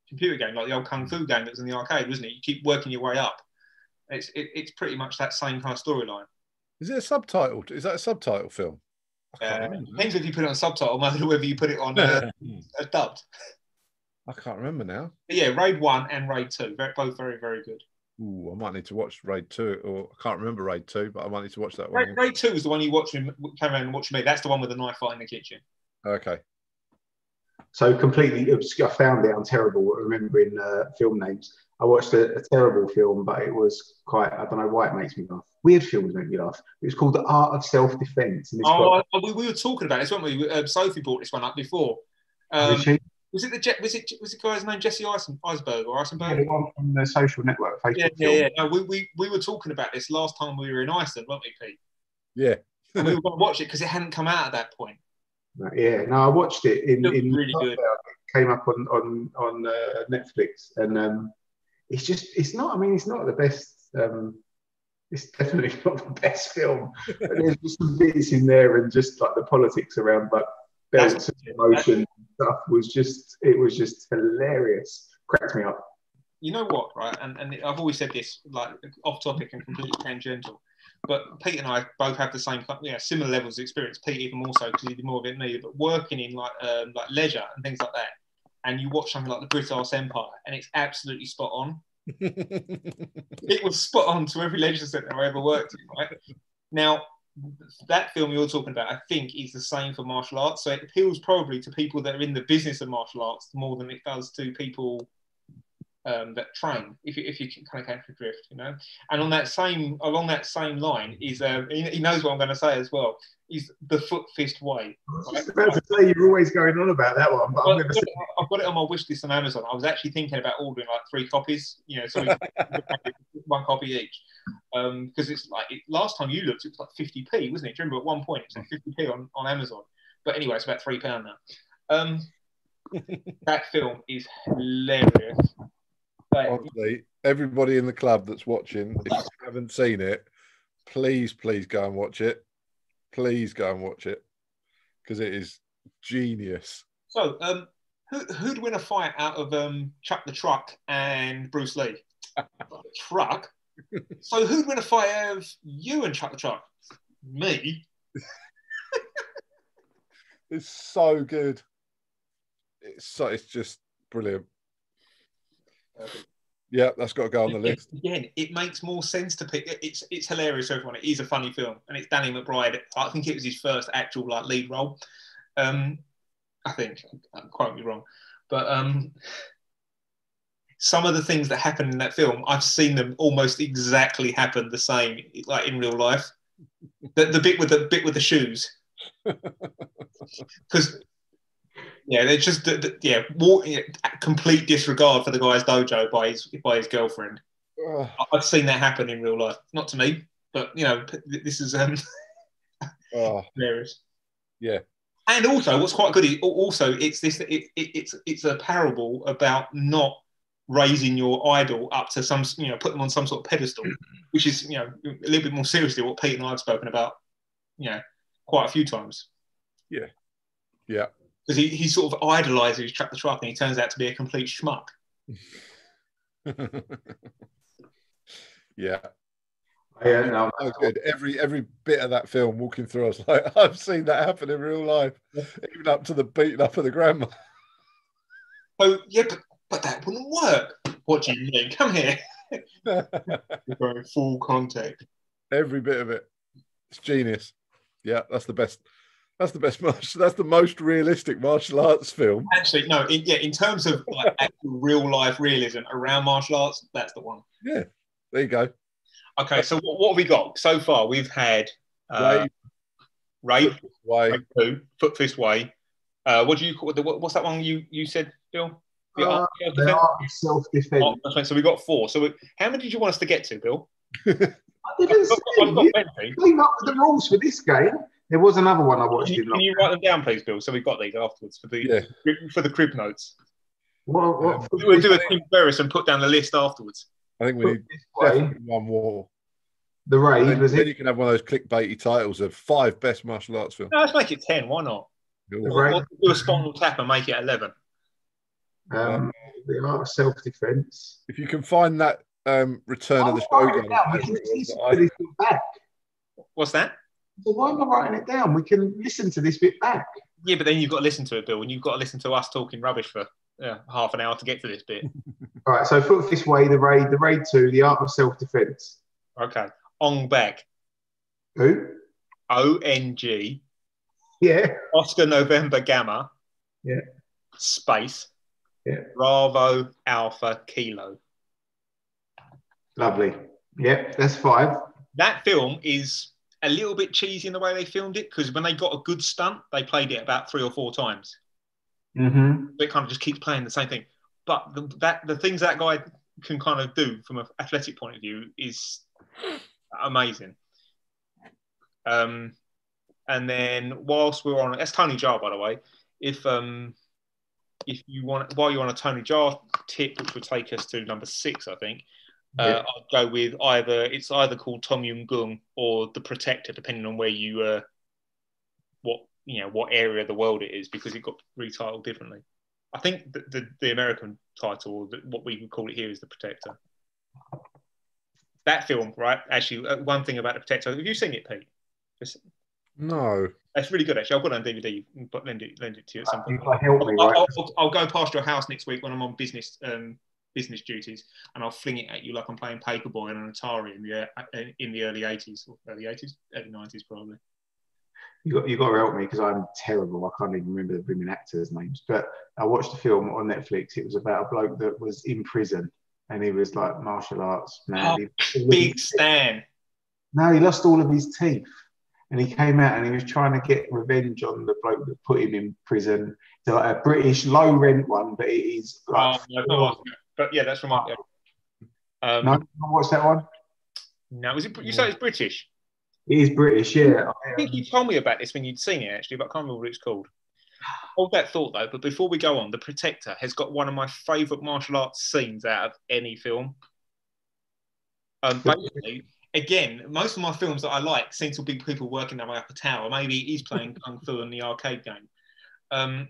computer game, like the old kung fu game that was in the arcade, wasn't it? You keep working your way up. It's it, it's pretty much that same kind of storyline. Is it a subtitle is that a subtitle film Uh, depends if you put it on subtitle, [laughs] whether you put it on uh, [laughs] uh, dubbed. I can't remember now But yeah, Raid One and Raid Two, both very very good. Ooh, I might need to watch Raid 2 or I can't remember Raid 2 but I might need to watch that one Raid, Raid Two is the one you watch me, came around and watched me. That's the one with the knife fight in the kitchen. okay So completely obscure. I found it. I'm terrible at remembering uh, film names. I watched a, a terrible film, but it was quite. I don't know why it makes me laugh. Weird films make me laugh. It was called The Art of Self Defense, and it's Oh, I- we, we were talking about this, weren't we? Uh, Sophie brought this one up before. got Um, Richie, was it the Je- was it was the guy's name Jesse Eisen, Eisenberg or yeah, Eisenberg? the one from the Social Network Facebook Yeah, yeah, film. yeah. No, we, we, we were talking about this last time we were in Iceland, weren't we, Pete? yeah And we were [laughs] going to watch it because it hadn't come out at that point. Yeah, no, I watched it in, Looked in really good. It came up on on on uh, Netflix, and um, it's just it's not. I mean, it's not the best. Um, it's definitely [laughs] not the best film. But there's just some bits in there, and just like the politics around like belts That's- and emotion and stuff was just it was just hilarious. Cracked me up. You know what, right? And, and I've always said this, like off topic and completely tangential. But Pete and I both have the same, yeah, similar levels of experience. Pete even more so because he did more of it than me. But working in like um, like leisure and things like that, and you watch something like the British Empire, and it's absolutely spot on. [laughs] it was spot on to every leisure centre I ever worked in. Right now, that film you're talking about, I think, is the same for martial arts. So it appeals probably to people that are in the business of martial arts more than it does to people um, that train. If you, if you can kind of catch the drift, you know. And on that same along that same line is um, he, he knows what I'm going to say as well. Is the foot fist way. I was just about to say you're always going on about that one, but I'm Well, going to say I've got it on my wish list on Amazon. I was actually thinking about ordering like three copies, you know, so we [laughs] one copy each. Because it's like it, last time you looked, it was like 50p, wasn't it? Do you remember at one point it was like 50p on, on Amazon? But anyway, it's about three pound now. Um, [laughs] that film is hilarious. Honestly everybody in the club that's watching if you haven't seen it please please go and watch it please go and watch it because it is genius so, um, who, who'd win a fight out of um, Chuck the Truck and Bruce Lee? truck. So, who'd win a fight out of you and Chuck the Truck? Me. [laughs] it's so good it's so it's just brilliant yeah that's got to go on the list Again, it makes more sense to pick. It's it's hilarious to everyone. It is a funny film, and it's Danny McBride. I think it was his first actual like lead role. Um, I think. I quote me wrong, but um, some of the things that happen in that film, I've seen them almost exactly happen the same, like in real life. The, the bit with the bit with the shoes, [laughs] because yeah, they're just yeah, war, yeah, complete disregard for the guy's dojo by his by his girlfriend. Ugh. I've seen that happen in real life, not to me, but you know, this is um, Oh, [laughs] hilarious. yeah. And also, what's quite good, is- also it's this, it, it, it's it's a parable about not raising your idol up to some, you know, put them on some sort of pedestal, [clears throat] which is, you know, a little bit more seriously what Pete and I have spoken about, you know, quite a few times. Yeah, yeah. Because he, he sort of idolizes Chuck the Truck and he turns out to be a complete schmuck. [laughs] yeah. Oh, yeah, no, So good. Every every bit of that film walking through, I was like, [laughs] I've seen that happen in real life, even up to the beating up of the grandma. Oh, yeah, but, but that wouldn't work. What do you mean? Come here. [laughs] Going full contact. every bit of it. It's genius. Yeah, that's the best. That's the best martial. [laughs] That's the most realistic martial arts film. Actually, no, in, yeah, in terms of like [laughs] actual real life realism around martial arts, that's the one. Yeah, there you go. Okay, so what, what have we got so far? We've had uh, Raid, Way. Raid Two, Foot Fist Way. Uh, what do you call the, what, what's that one you you said, Bill? The Uh, art of the defense? art of self-defense. Art. So we got four. So we, how many did you want us to get to, Bill? I didn't I've say got, I've got you plenty. came up with the rules for this game. There was another one I Can watched you, can you write them down, please, Bill? So we've got these afterwards for the Yeah. for the crib notes. What, what, We'll do a Tim Ferriss and put down the list afterwards. I think we need definitely one more. the raid Then, was then it? you can have one of those clickbaity titles of five best martial arts films. No, let's make it ten. Why not? The We'll, do a spinal tap and make it eleven. um, the art of self-defense. If you can find that um, Return of the Why am I writing Shogun, it down? We can listen to this bit back. What's that? So why am I writing it down? We can listen to this bit back. Yeah, but then you've got to listen to it, Bill, and you've got to listen to us talking rubbish for yeah, half an hour to get to this bit. All [laughs] right. So foot this way. The raid. The raid two. The art of self-defense. Okay. Ong Bak. Who? O N G. Yeah. Oscar November Gamma. Yeah. Space. Yeah. Bravo Alpha Kilo. Lovely. Yep. That's five. That film is a little bit cheesy in the way they filmed it because when they got a good stunt, they played it about three or four times. Mm-hmm. It kind of just keeps playing the same thing. But the, that the things that guy can kind of do from an athletic point of view is amazing. Um, and then whilst we're on, that's Tony Jaa, by the way. If um, if you want, while you're on a Tony Jaa tip, which would take us to number six, I think. Uh, Yeah. I'll go with either it's either called Tom Yum Goong or The Protector, depending on where you uh, what you know what area of the world it is, because it got retitled differently. I think the the, the American title, what we would call it here, is The Protector. That film, right? Actually, uh, one thing about The Protector. Have you seen it, Pete? Just, no. that's really good, actually. I've got it on DVD, but lend it lend it to you at some point. You've got to help me, I'll, right? I'll, I'll, I'll go past your house next week when I'm on business um, business duties, and I'll fling it at you like I'm playing Paperboy on an Atari in the uh, in the early '80s, or early '80s, early '90s probably. You got you got to help me because I'm terrible. I can't even remember the women actors' names. But I watched a film on Netflix. It was about a bloke that was in prison and he was like martial arts man. He- Big Stan. No, he lost all of his teeth. And he came out and he was trying to get revenge on the bloke that put him in prison. So like a British low rent one, but it is Oh, like no, but yeah, that's from my. Um, no, no. what's that one? No, is it? You say it's British? It is British, yeah. I think you told me about this when you'd seen it actually, but I can't remember what it's called. Hold that thought though. But before we go on, The Protector has got one of my favourite martial arts scenes out of any film. Um, basically, again, most of my films that I like seem to be people working their way up a tower. Maybe he's playing [laughs] kung fu in the arcade game. Um,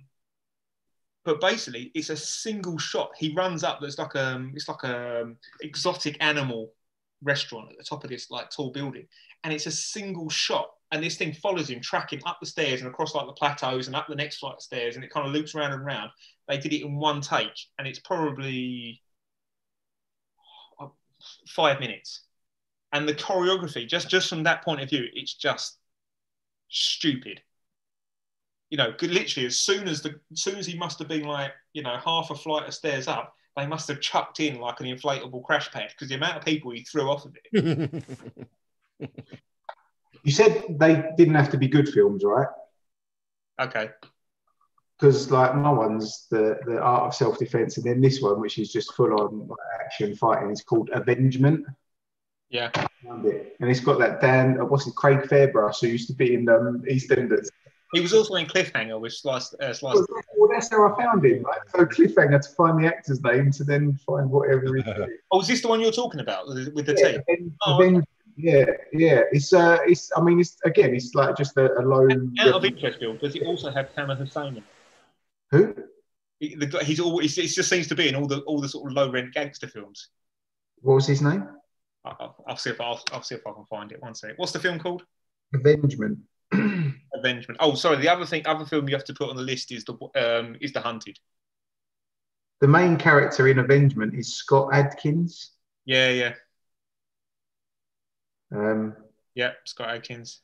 but basically, it's a single shot. He runs up. There's like a, it's like a um, exotic animal restaurant at the top of this like tall building, and it's a single shot. And this thing follows him, tracking up the stairs and across like the plateaus and up the next flight of stairs, and it kind of loops around and round. They did it in one take, and it's probably uh, five minutes. And the choreography, just just from that point of view, it's just stupid. You know, could literally as soon as the as soon as he must have been like, you know, half a flight of stairs up, they must have chucked in like an inflatable crash pad because the amount of people he threw off of it. [laughs] You said they didn't have to be good films, right? Okay. Because like my one's the the art of self defense, and then this one, which is just full on action fighting, is called Avengement. Yeah. And it's got that Dan, uh, what's it, Craig Fairbrass, who used to be in um, EastEnders. He was also in Cliffhanger with Slice. Uh, Slice. Well, well, that's how I found him. Right? So cliffhanger to find the actor's name to then find whatever he's [laughs] doing. Oh, is this the one you're talking about with with the yeah, team? Aven- Oh, Aven- yeah, yeah. It's uh, it's. I mean, it's again, it's like just a, a low. Out of interest, Bill, does he also have Tamer Hassan? in? Who? He, the, guy- he's always. It just seems to be in all the all the sort of low rent gangster films. What was his name? I'll, I'll- I'll see if I'll, I'll see if I can find it. One second. What's the film called? Avengement. [clears throat] Avengement. Oh, sorry. The other thing, other film you have to put on the list is the um is the Hunted. the main character in Avengement is Scott Adkins. Yeah, yeah, Um, yeah. Scott Adkins.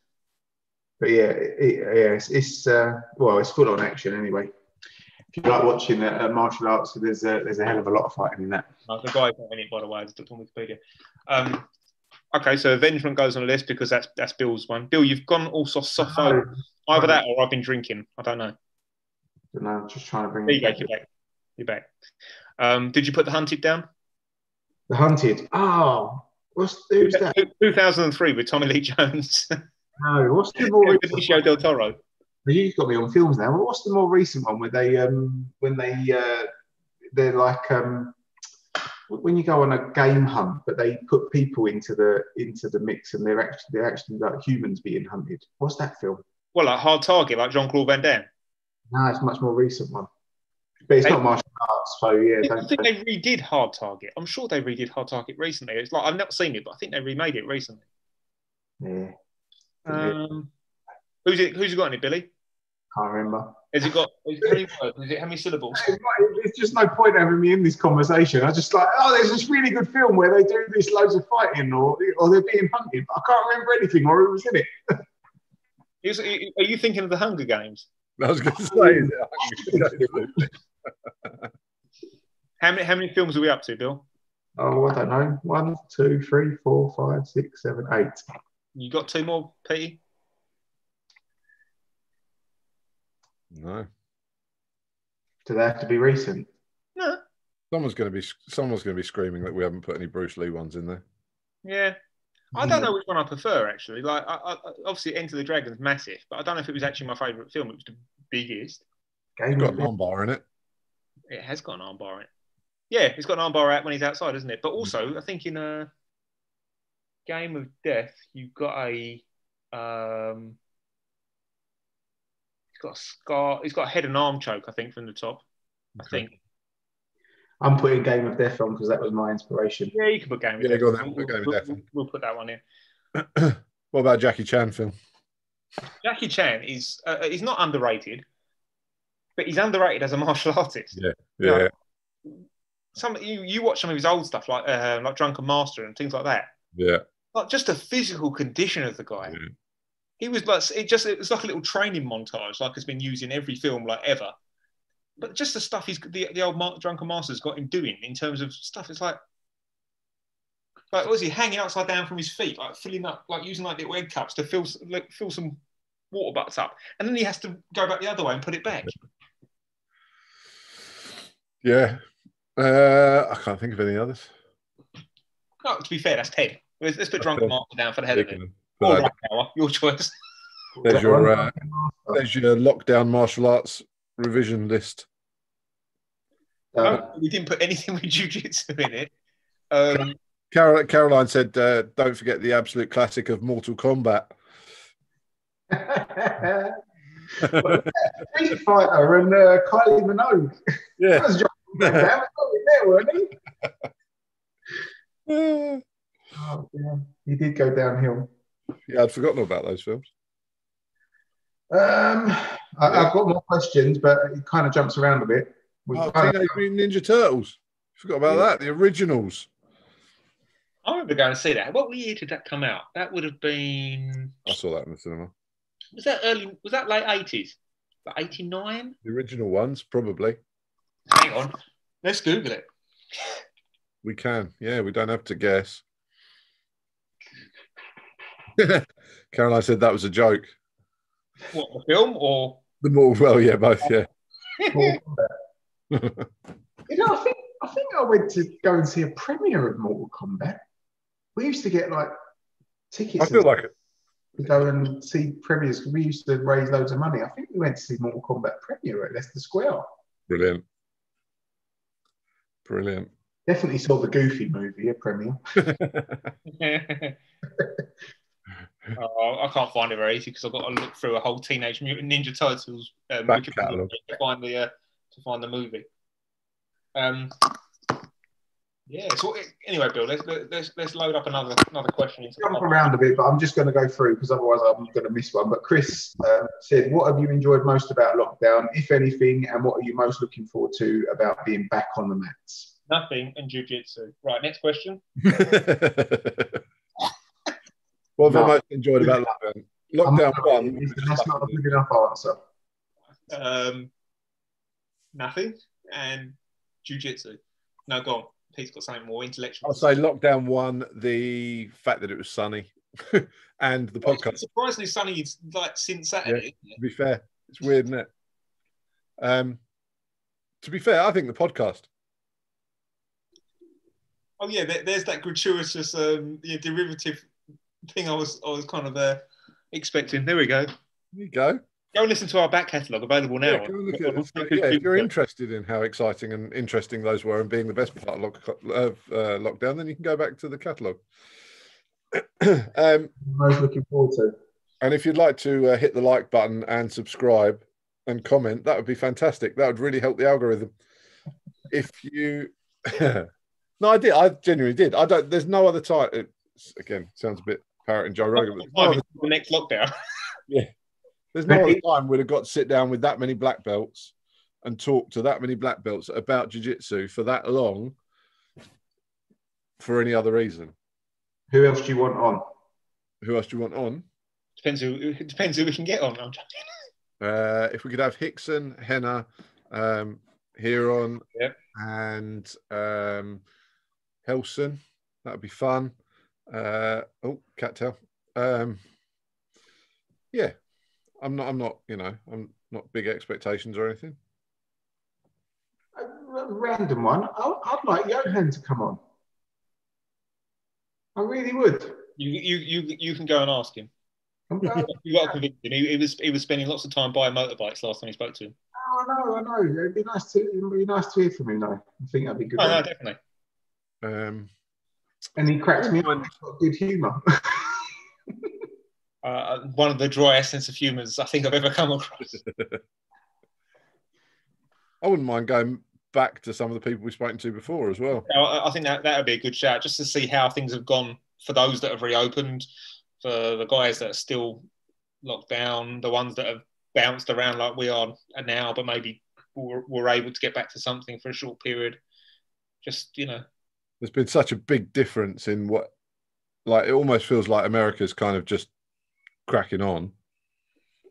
but yeah, it, yeah, it's, it's uh, well, it's full on action anyway. If you like watching uh, uh, martial arts, there's a there's a hell of a lot of fighting in that. Uh, the guy's not in it, by the way. I just looked on Wikipedia. Um, okay, so Avengement goes on the list because that's that's Bill's one. Bill, you've gone also soft No, Either that or I've been drinking. I don't know. no, I'm just trying to bring There you go. You're back. You're back. Um, did you put the Hunted down? the hunted. Oh, what's who's that? 2003 with Tommy Lee Jones. No, what's the [laughs] more recent? Benicio del Toro. You've got me on films now. What's the more recent one where they um when they uh they're like um when you go on a game hunt, but they put people into the into the mix and they're actually they're actually like humans being hunted. What's that film? Well, like Hard Target, like Jean Claude Van Damme. No, it's a much more recent one. But it's Hey. not martial arts, so yeah, I don't, think they redid Hard Target. I'm sure they redid Hard Target recently. It's like I've not seen it, but I think they remade it recently. yeah, Um, who's it? Who's it got in it, Billy? can't remember. Has it got how many words? Is it how many syllables? There's just no point having me in this conversation. I just like, oh, there's this really good film where they do this loads of fighting, or or they're being hunted. But I can't remember anything or who was in it. [laughs] Is- Are you thinking of the Hunger Games? I was going to say, is it? [laughs] How many how many films are we up to, Bill? Oh, I don't know. One, two, three, four, five, six, seven, eight. You got two more, Petey? No. Do they have to be recent? No. Someone's going to be someone's going to be screaming that we haven't put any Bruce Lee ones in there. Yeah. I don't know which one I prefer actually. Like, I, I, obviously, Enter the Dragon's massive, but I don't know if it was actually my favourite film. It was the biggest. Game It's got of an armbar in it. It has got an armbar in it. Yeah, it's got an armbar out when he's outside, isn't it? But also, I think in a Game of Death, you've got a um, he's got a scar. He's got a head and arm choke, I think, from the top. I think. I'm putting Game of Death on because that was my inspiration. Yeah, you can put Game of Yeah, Death. go on We'll, put Game we'll- Death on. we'll put that one in. [clears throat] what about Jackie Chan film? Jackie Chan is uh, he's not underrated, but he's underrated as a [laughs] martial artist. Yeah. Yeah. Yeah. Some you, you watch some of his old stuff like uh, like Drunken Master and things like that. Yeah. Like just the physical condition of the guy. Yeah. He was like it just it was like a little training montage, like it's been used in every film like ever. But just the stuff he's the, the old Mar- Drunken Master's got him doing in terms of stuff, it's like like what was he hanging upside down from his feet, like filling up, like using like little egg cups to fill like, fill some water butts up, and then he has to go back the other way and put it back. Yeah. Uh, I can't think of any others. No, to be fair, that's ten. Let's, let's put Drunken Master down for the head of it. Taken. Or But, uh, Rush Hour, your choice. [laughs] There's your uh, there's your lockdown martial arts revision list. Uh, No, we didn't put anything [laughs] with jiu-jitsu in it. Um, Carol, Caroline said, uh, "Don't forget the absolute classic of Mortal Kombat." [laughs] Street Fighter and uh, Kylie Minogue. Yeah. That was John Van Damme. That was there, weren't he? yeah, Oh, yeah. He did go downhill. I'd forgotten about those films. Um, I, I've got more questions, but it kind of jumps around a bit. We've Oh, kind Teenage Mutant Ninja Turtles. Forgot about Yeah. that. The originals. I remember going to see that. What year did that come out? That would have been I saw that in the cinema. was that early? Was that late eighties? The 89? The original ones, probably. Hang on. Let's Google it. We can. Yeah, we don't have to guess. [laughs] Caroline said that was a joke. What, the film or? The more, well, yeah, both, yeah. [laughs] You know, I think I think I went to go and see a premiere of Mortal Kombat. We used to get like tickets. I feel like it. to go and see premieres. We used to raise loads of money. I think we went to see Mortal Kombat premiere at Leicester Square. Brilliant. Brilliant. Definitely saw the Goofy movie at premiere. [laughs] oh, I can't find it very easy because I've got to look through a whole Teenage Mutant Ninja Turtles um, Back catalogue. to find the uh, to find the movie. Um, yeah. So anyway, Bill, let's let's let's load up another another question. Into Jump around a bit, but I'm just going to go through because otherwise I'm going to miss one. But Chris um, said, "What have you enjoyed most about lockdown, if anything, and what are you most looking forward to about being back on the mats?" Nothing and jujitsu. Right. Next question. [laughs] what have No. I most enjoyed about lockdown? Lockdown one. That's not a good enough answer. Um, nothing and jujitsu. No, go on. Pete's got something more intellectual. I'll say lockdown one, the fact that it was sunny, [laughs] and the Well, it's podcast. surprisingly sunny like since Saturday. isn't To be fair, it's weird, isn't it? Um, to be fair, I think the podcast. Oh yeah, there, there's that gratuitous um, yeah, derivative thing I was I was kind of uh, expecting. There we go. There you go. Go and listen to our back catalogue available now. Yeah, go look at it. Yeah, if you're interested in how exciting and interesting those were and being the best part of, lock, of uh, lockdown, then you can go back to the catalogue. [clears throat] um, Most looking forward to. and if you'd like to uh, hit the like button and subscribe and comment, that would be fantastic. That would really help the algorithm. If you, [laughs] no, I did. I genuinely did. I don't. There's no other time. It, again, sounds a bit parrot and Joe Rogan. But there's the next lockdown. [laughs] Yeah. There's no other time we'd have got to sit down with that many black belts and talk to that many black belts about jiu-jitsu for that long for any other reason. Who else do you want on? Who else do you want on? depends who it depends who we can get on. I'm joking. Uh, if we could have Rickson, Henna, um, Huron, Yep. and um, Relson, that would be fun. Uh, oh, cattail. Um, yeah, I'm not. I'm not. You know, I'm not big expectations or anything. A r- random one. I- I'd like Johan to come on. I really would. You you you you can go and ask him. [laughs] You got to him. He, he was he was spending lots of time buying motorbikes last time he spoke to him. Oh, I know, I know. It'd be nice to, it'd be nice to hear from him, though. I think that'd be good. Oh, no, definitely. Um, And he cracks me up. He's got good humour. [laughs] Uh, one of the driest sense of humours I think I've ever come across. [laughs] I wouldn't mind going back to some of the people we've spoken to before as well. No, I I think that that would be a good shout just to see how things have gone for those that have reopened, for the guys that are still locked down, the ones that have bounced around like we are now, but maybe were, were able to get back to something for a short period. Just you know, There's been such a big difference in what, like, it almost feels like America's kind of just cracking on,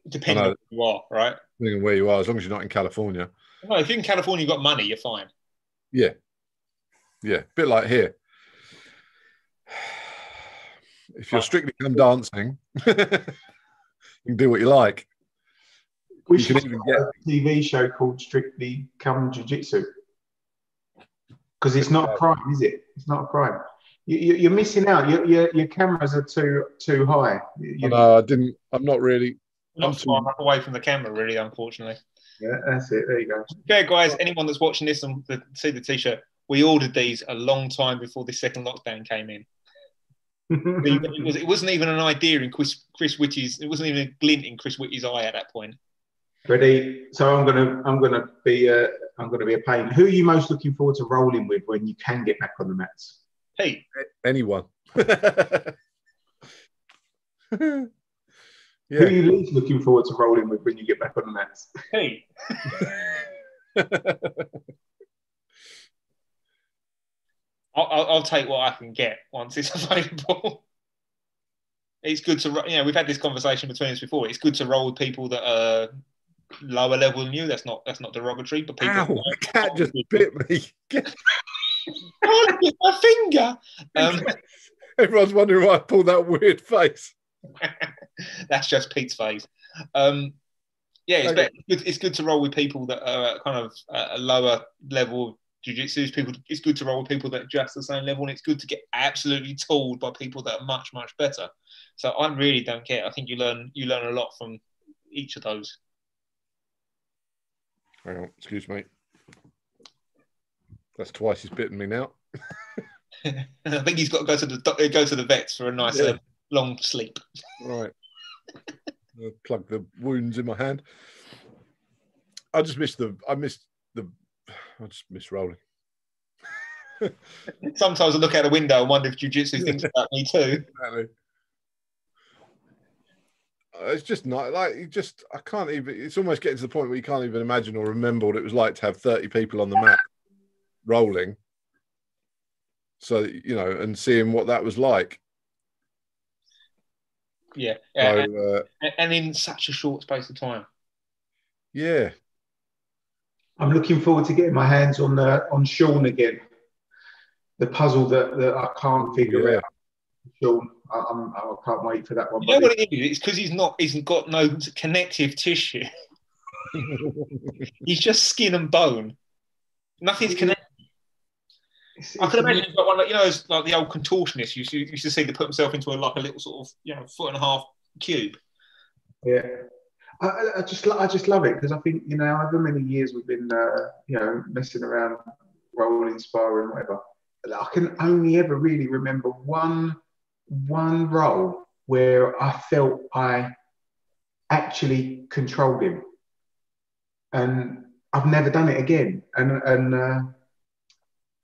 depending on know. who you are, right? depending on where you are, as long as you're not in California. No, if you're in California, you've got money, you're fine. Yeah. Yeah. bit like here. If you're oh. strictly come dancing, [laughs] you can do what you like. We You should can have a TV show called Strictly Come Jiu Jitsu. Because it's not a crime, is it? It's not a crime. You, you, you're missing out. Your, your, your cameras are too too high. You, No, I didn't. I'm not really. Not I'm far too- enough away from the camera, really, unfortunately. yeah, that's it. There you go. Okay, guys, anyone that's watching this and the, see the t-shirt, we ordered these a long time before the second lockdown came in. [laughs] It, was, it wasn't even an idea in Chris, Chris Whitty's. It wasn't even a glint in Chris Whitty's eye at that point. Ready? So I'm gonna I'm gonna be uh, I'm gonna be a pain. Who are you most looking forward to rolling with when you can get back on the mats? Hey, Anyone. [laughs] Who yeah. are you least looking forward to rolling with when you get back on the mats? Hey. [laughs] I'll, I'll, I'll take what I can get once it's [laughs] available. It's good to, ro- you know, we've had this conversation between us before. It's good to roll with people that are lower level than you. That's not that's not derogatory, but people. Ow, [laughs] cat just bit me. at my finger. Um, [laughs] Everyone's wondering why I pulled that weird face. [laughs] that's just Pete's face. Um, yeah, it's, Okay. better, it's, good, it's good to roll with people that are kind of a lower level of jiu-jitsu. People, it's good to roll with people that are just the same level, and it's good to get absolutely told by people that are much, much better. So I really don't care. I think you learn you learn a lot from each of those. Hang on, excuse me. That's twice he's bitten me now. [laughs] I think he's got to go to the go to the vets for a nice Yeah. uh, long sleep. Right. [laughs] Plug the wounds in my hand. I just missed the. I missed the. [sighs] I just miss rolling. [laughs] Sometimes I look out the window and wonder if jiu-jitsu thinks about me too. Exactly. Uh, It's just not like you just. I can't even. It's almost getting to the point where you can't even imagine or remember what it was like to have thirty people on the map rolling. So you know, and seeing what that was like. Yeah, So and, uh, and in such a short space of time. yeah, I'm looking forward to getting my hands on the on Sean again. The puzzle that, that I can't figure Yeah. out. Sean, I, I'm, I can't wait for that one. You know what it is? It's because he's not. He's got no connective tissue. [laughs] He's just skin and bone. Nothing's connected. It's- I can imagine he's got one like you know, it's like the old contortionist used to, used to see to put himself into a, like a little sort of you know foot and a half cube. Yeah, I- I, I just I just love it because I think you know however many years we've been uh, you know messing around, rolling, sparring, whatever. I can only ever really remember one one role where I felt I actually controlled him, and I've never done it again. And and uh,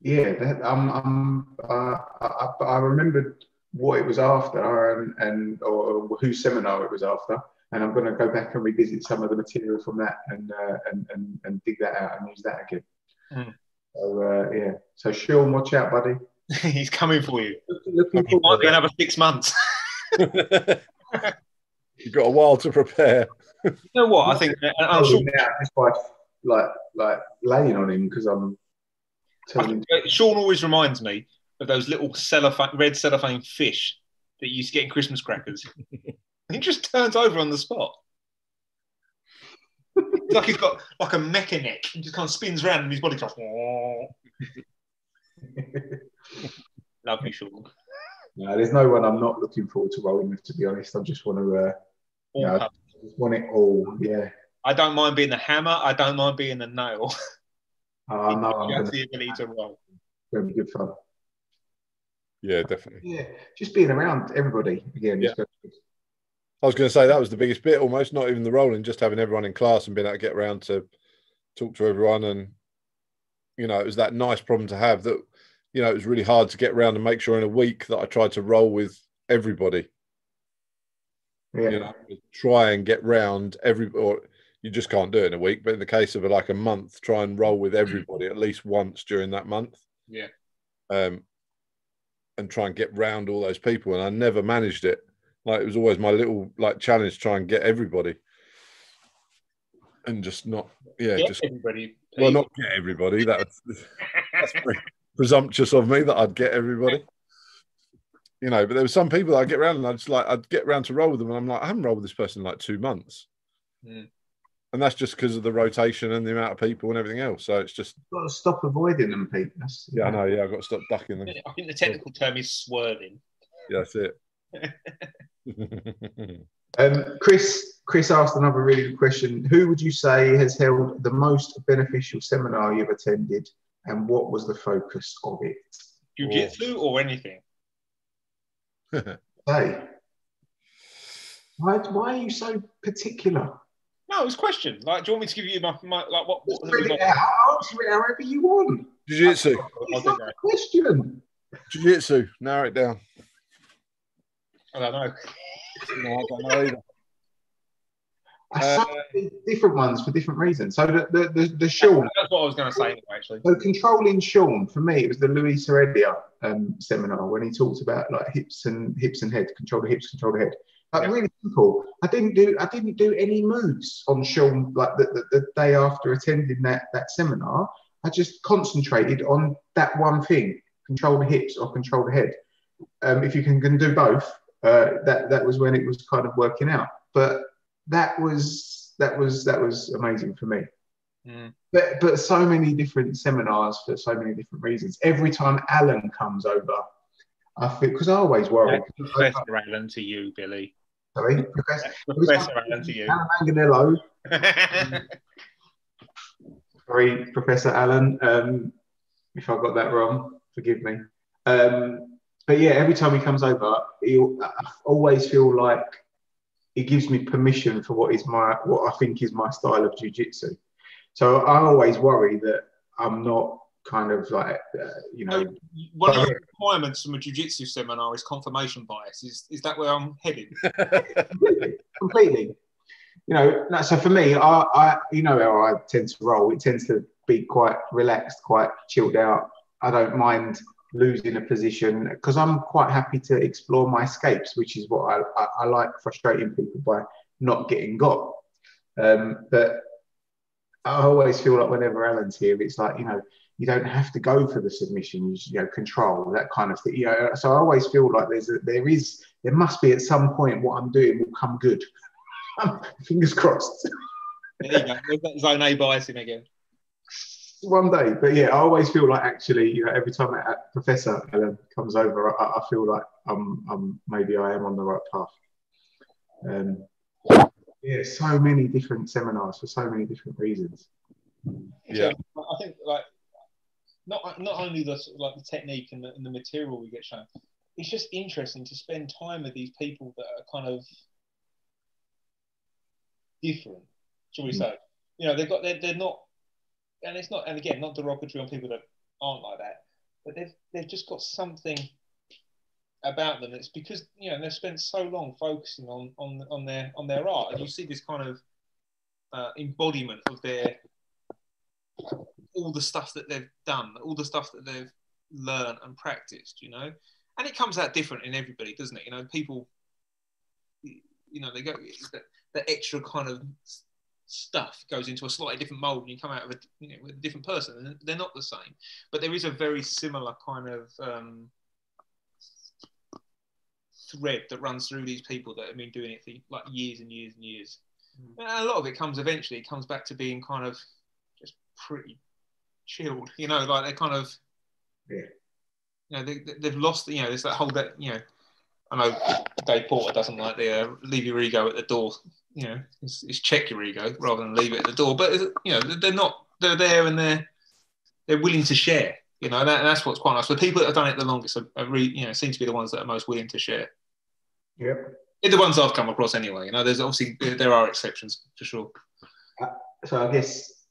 yeah, that, I'm I'm uh, I, I- remembered what it was after and, and or whose seminar it was after and I'm going to go back and revisit some of the material from that and uh, and, and and dig that out and use that again. Mm. So uh, yeah, so Sean, watch out, buddy. [laughs] he's coming for you. Looking Might be another six months. [laughs] [laughs] you've got a while to prepare. you know what? I think and I'm sure now just by like like laying on him because I'm telling think, Sean always reminds me of those little cellophane, red cellophane fish that you used to get in Christmas crackers. he just turns over on the spot. It's like he's got like a mecha neck. He just kind of spins around and his body goes. Love you, Sean. No, there's no one I'm not looking forward to rolling with. To be honest, I just want to uh, All Yeah. cut. just want it all. Yeah, I don't mind being the hammer. I don't mind being the nail. [laughs] I know I'm Just going the ability to roll. to be good fun. Yeah, definitely. Yeah, just being around everybody again. is good. I was going to say that was the biggest bit, almost not even the rolling, just having everyone in class and being able to get around to talk to everyone. And, you know, it was that nice problem to have that, you know, it was really hard to get around and make sure in a week that I tried to roll with everybody, Yeah, you know, try and get round every, or you just can't do it in a week. But in the case of like a month, try and roll with everybody at least once during that month. Yeah. Um, and try and get round all those people. And I never managed it. Like it was always my little like challenge, to try and get everybody, and just not, yeah, Yeah, just everybody. well, not get everybody. That was, that's [laughs] very presumptuous of me that I'd get everybody. You know, but there were some people that I'd get around and I'd just like I'd get around to roll with them, and I'm like, I haven't rolled with this person in like two months, Mm. and that's just because of the rotation and the amount of people and everything else. So it's just, got to stop avoiding them, Pete. That's, yeah, I know, yeah, I've got to stop ducking them. I think the technical term is swerving. Yeah, that's it. [laughs] Um, Chris, Chris asked another really good question. Who would you say has held the most beneficial seminar you've attended, and what was the focus of it? Jiu-jitsu or anything. [laughs] Hey, why, why are you so particular? No, it's a question. Like, do you want me to give you my, my like what? Just what read it out. Answer it however you want. Jiu-jitsu, It's not a question. jiu-jitsu, narrow it down. I don't know. No, I don't know either. Uh, different ones for different reasons. So the the the, the Sean. That's what I was going to say anyway. Actually, So controlling Sean for me, it was the Luis Heredia um, seminar when he talked about like hips and hips and head, control the hips, control the head. Like Yeah. really simple. I didn't do I didn't do any moves on Sean like the, the, the day after attending that that seminar. I just concentrated on that one thing: control the hips or control the head. Um, if you can, can do both, uh, that that was when it was kind of working out. But that was that was that was amazing for me. Mm. But but so many different seminars for so many different reasons. Every time Alan comes over, I feel because I always worry. Professor Allen to you, Billy. Sorry, Professor, [laughs] Professor Allen to you. Alan Manganello. [laughs] Sorry, Professor Allen. Um, if I got that wrong, forgive me. Um, but yeah, every time he comes over, he I always feel like he gives me permission for what is my what I think is my style of jujitsu. So I always worry that I'm not kind of like uh, you know One of the requirements from a jiu-jitsu seminar is confirmation bias. Is is that where I'm headed? [laughs] completely, completely. You know, no, so for me, I, I, you know how I tend to roll. It tends to be quite relaxed, quite chilled out. I don't mind losing a position because I'm quite happy to explore my escapes, which is what I, I, I like frustrating people by not getting got. Um, but I always feel like whenever Alan's here, it's like you know you don't have to go for the submission. You, know, control that kind of thing. You know, so I always feel like there's a, there is there must be at some point what I'm doing will come good. [laughs] Fingers crossed. There you go. That zone A biasing again. One day, but yeah, I always feel like actually, you know, every time a Professor Alan comes over, I, I feel like I'm, I'm maybe I am on the right path. Um, yeah, so many different seminars for so many different reasons. Yeah. I think like not not only the like the technique and the, and the material we get shown, it's just interesting to spend time with these people that are kind of different, shall we Mm. say? You know, they've got they're, they're not, and it's not, and again, not derogatory on people that aren't like that, but they've they've just got something about them. It's because you know they've spent so long focusing on on on their on their art, and you see this kind of uh, embodiment of their all the stuff that they've done, all the stuff that they've learned and practiced, you know, and it comes out different in everybody, doesn't it? You know, people, you know, they go the, that extra kind of stuff goes into a slightly different mold, and you come out of a, you know, with a different person, and they're not the same, but there is a very similar kind of um, thread that runs through these people that have been doing it for like years and years and years. And a lot of it comes eventually, it comes back to being kind of just pretty chilled, you know, like they're kind of, Yeah. you know, they, they- they've lost, you know, there's that whole, that, you know, I know Dave Porter doesn't like the uh, leave your ego at the door, you know, it's, it's check your ego rather than leave it at the door. But, you know, they're not, they're there and they're, they're willing to share, you know, that, that's what's quite nice. The people that have done it the longest are, are re, you know, seem to be the ones that are most willing to share. Yep. The ones I've come across anyway, you know, there's obviously, there are exceptions for sure. Uh, so I guess,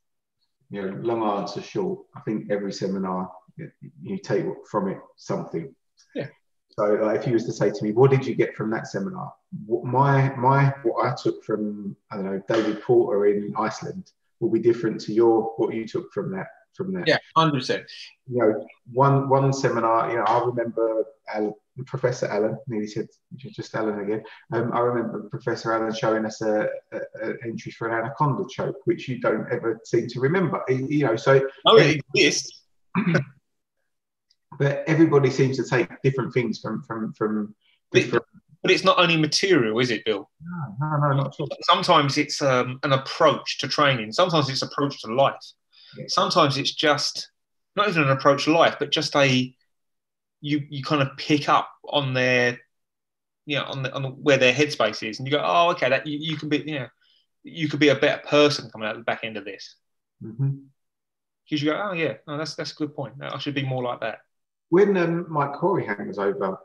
you know, long answer short, I think every seminar you- you take from it something. Yeah. So like, if you was to say to me, what did you get from that seminar? What my my what I took from I don't know David Porter in Iceland will be different to your what you took from that from there. Yeah, 100%. You know, one one seminar. You know, I remember Al, Professor Allen. Nearly said just Allen again. Um, I remember Professor Allen showing us a, a, a entry for an anaconda choke, which you don't ever seem to remember. You know, so Oh, it exists. [clears throat] but everybody seems to take different things from from from different. But it's not only material, is it, Bill? No, no, no, not at all. Sometimes it's um, an approach to training. Sometimes it's approach to life. Yeah. Sometimes it's just not even an approach to life, but just a you you kind of pick up on their you know on the, on the, where their headspace is, and you go, oh, okay, that you, you can be you know you could be a better person coming out the back end of this. Mhm. Because you go, oh yeah, no, that's that's a good point. I should be more like that. When um, Mike Horyhang was over,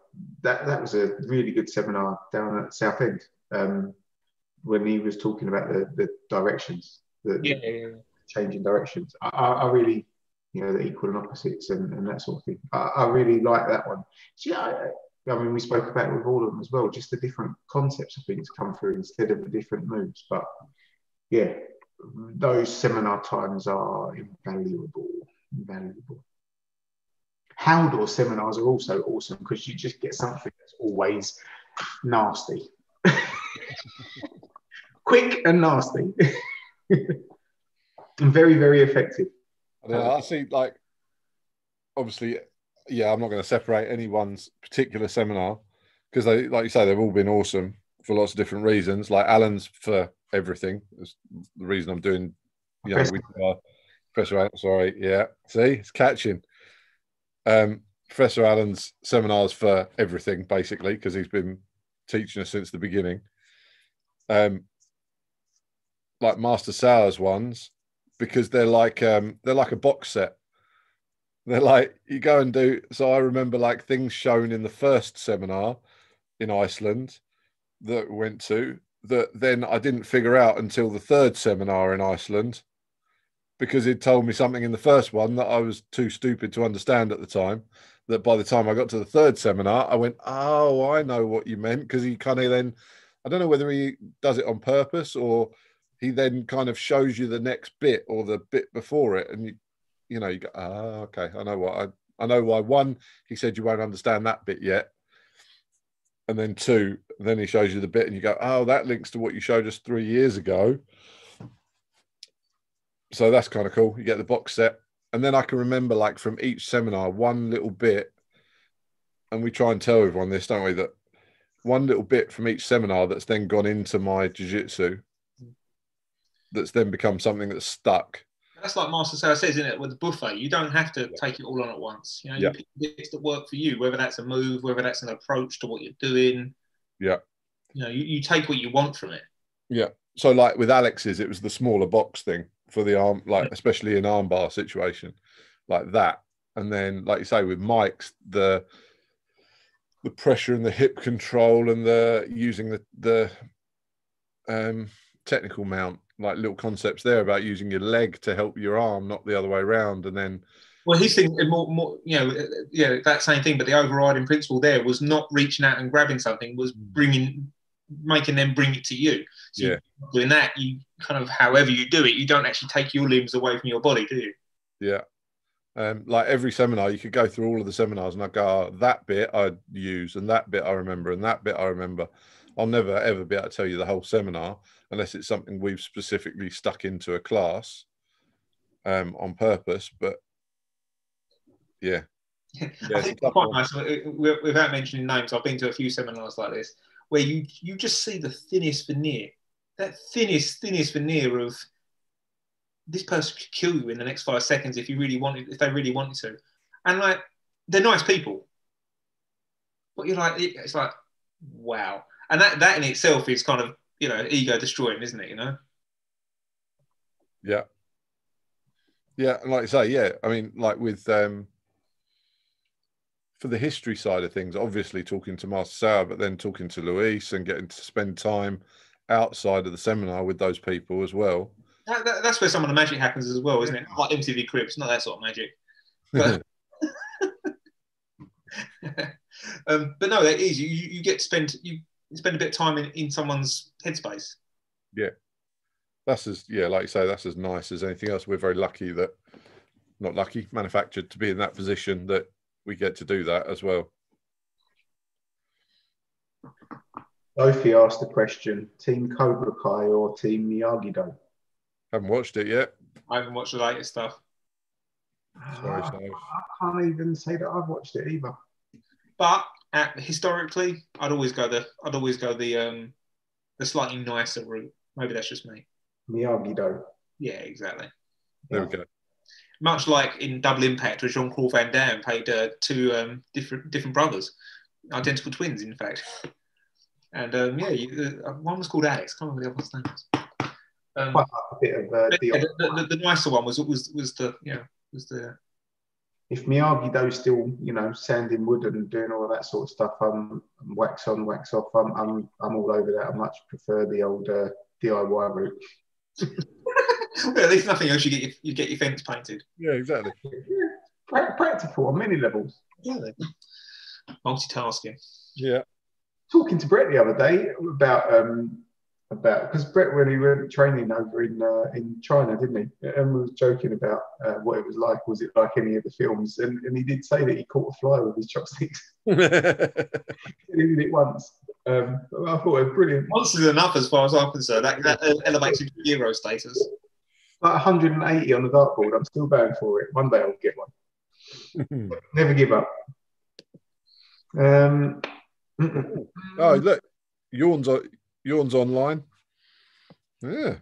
that that was a really good seminar down at Southend. Um, when he was talking about the, the directions, the, Yeah, yeah, yeah. changing directions. I, I I really, you know, the equal and opposites and, and that sort of thing. I, I really like that one. So, yeah, I, I mean, we spoke about it with all of them as well, just the different concepts of things come through instead of the different moves. But yeah, those seminar times are invaluable. Invaluable. Haldor seminars are also awesome because you just get something that's always nasty. [laughs] Quick and nasty. [laughs] and very, very effective. I, know, I see, like, obviously, yeah, I'm not going to separate anyone's particular seminar because they, like you say, they've all been awesome for lots of different reasons. Like Alan's for everything. The reason I'm doing, you know, we are Professor. Sorry, yeah. See, it's catching. Um, Professor Allen's seminars for everything, basically, because he's been teaching us since the beginning. Um, like Master Sauer's ones, because they're like um, they're like a box set. They're like you go and do. So I remember like things shown in the first seminar in Iceland that we went to that then I didn't figure out until the third seminar in Iceland because he'd told me something in the first one that I was too stupid to understand at the time. That by the time I got to the third seminar, I went, Oh, I know what you meant. Because he kind of then, I don't know whether he does it on purpose or he then kind of shows you the next bit or the bit before it. And you, you know, you go, Ah, okay, I know what I, I know why. One, he said you won't understand that bit yet. And then two, then he shows you the bit and you go, Oh, that links to what you showed us three years ago so that's kind of cool. You get the box set, and then I can remember like from each seminar one little bit, and we try and tell everyone this, don't we? That one little bit from each seminar that's then gone into my jiu-jitsu that's then become something that's stuck. That's like Master Sauer says, isn't it? With the buffet, you don't have to yeah. take it all on at once. You know, you pick bits that work for you, whether that's a move, whether that's an approach to what you're doing. Yeah. You know, you, you take what you want from it. Yeah. So like with Alex's, it was the smaller box thing for the arm, like especially in armbar situation, like that. And then, like you say, with Mike's, the the pressure and the hip control and the using the the um, technical mount, like little concepts there about using your leg to help your arm, not the other way around. And then, well, he's thinking more, more, you know, yeah, that same thing. But the overriding principle there was not reaching out and grabbing something, was mm. bringing making them bring it to you. So yeah. doing that, you kind of however you do it, you don't actually take your limbs away from your body, do you? Yeah. Um, like every seminar, you could go through all of the seminars and I go, oh, that bit I use and that bit I remember and that bit I remember. I'll never ever be able to tell you the whole seminar unless it's something we've specifically stuck into a class um, on purpose. But yeah, [laughs] yeah, it's quite nice. Without mentioning names, I've been to a few seminars like this where you you just see the thinnest veneer, that thinnest thinnest veneer of this person could kill you in the next five seconds if you really wanted, if they really wanted to, and like they're nice people, but you're like it's like wow, and that that in itself is kind of you know ego destroying, isn't it? You know. Yeah. Yeah, and like I say, yeah, I mean, like with um for the history side of things, obviously talking to Master Sauer, but then talking to Luis and getting to spend time outside of the seminar with those people as well. That, that, that's where some of the magic happens as well, isn't it? Like MTV Cribs, not that sort of magic. But, [laughs] [laughs] um, but no, that is you, you get to spend you spend a bit of time in, in someone's headspace. Yeah, that's as yeah, like you say, that's as nice as anything else. We're very lucky that not lucky, manufactured to be in that position that we get to do that as well. Sophie asked the question: Team Cobra Kai or Team Miyagi Do? Haven't watched it yet. I haven't watched the latest stuff. Sorry, uh, I can't even say that I've watched it either. But at, historically, I'd always go the I'd always go the um the slightly nicer route. Maybe that's just me. Miyagi Do. Yeah, exactly. There we go much like in Double Impact, where Jean Claude Van Damme played uh, two um, different different brothers, identical twins, in fact. [laughs] And um, yeah, you, uh, one was called Alex. I can't remember the other one's name. Um, Quite a bit of uh, the, the, the, the, nicer one was was was the you know was the. If Miyagi Do's still you know sanding wood and doing all that sort of stuff, um, wax on, wax off, I'm I'm I'm all over that. I much prefer the old uh, DIY route. [laughs] well, at least nothing else. You get your, you get your fence painted. Yeah, exactly. Yeah. Practical on many levels. Yeah, multitasking. Yeah. Talking to Brett the other day about um, about because Brett when he went training over in uh, in China, didn't he? And was joking about uh, what it was like. Was it like any of the films? And, and he did say that he caught a fly with his chopsticks. [laughs] [laughs] he did it once. Um, I thought it was brilliant. Monsters enough as far as I'm concerned. That, that elevates you to hero status. Like 180 on the dartboard. I'm still going for it. One day I'll get one. [laughs] Never give up. Um, oh, look, yawns, yawns online. Yeah.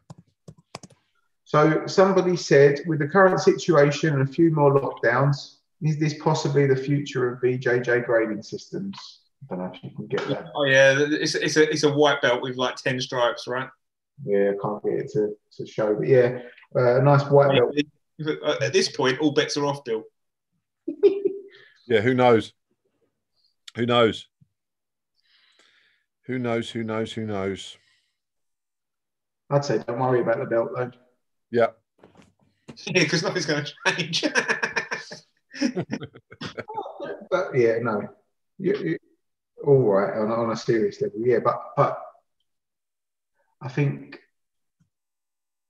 So somebody said, with the current situation and a few more lockdowns, is this possibly the future of BJJ grading systems? I don't know if you can get that. Oh yeah, it's, it's a it's a white belt with like ten stripes, right? Yeah, I can't get it to, to show, but yeah, uh, a nice white belt. At this point, all bets are off, Bill. [laughs] yeah, who knows? Who knows? Who knows? Who knows? Who knows? I'd say don't worry about the belt though. Yeah. [laughs] Yeah, because nothing's going to change. [laughs] but yeah, no, you, you, all right on, on a serious level, yeah. But but I think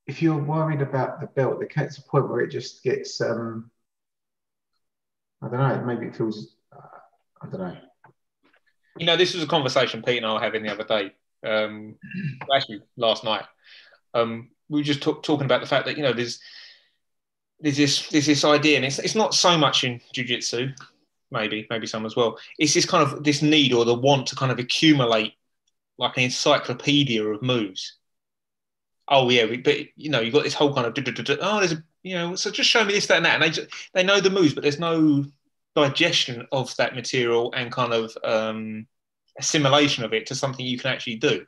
if you're worried about the belt, there gets a point where it just gets um, I don't know. Maybe it feels uh, I don't know. You know, this was a conversation Pete and I were having the other day. Um, actually, last night. Um, we were just talk, talking about the fact that you know there's there's this there's this idea, and it's it's not so much in jujitsu, maybe maybe some as well. It's this kind of this need or the want to kind of accumulate like an encyclopedia of moves. Oh yeah, but you know you've got this whole kind of oh there's a you know so just show me this that and that, and they just, they know the moves, but there's no digestion of that material and kind of um, assimilation of it to something you can actually do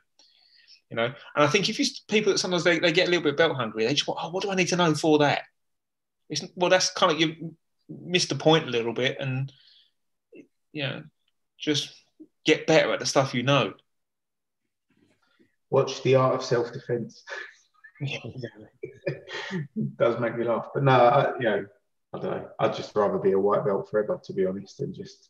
you know. And I think if you people that sometimes they, they get a little bit belt hungry, they just want, oh, what do I need to know for that? It's, well, that's kind of you missed the point a little bit, and you know, just get better at the stuff you know. Watch the art of self defense. [laughs] Yeah, [laughs] does make me laugh, but no, I, you know, I don't know. I'd just rather be a white belt forever, to be honest, and just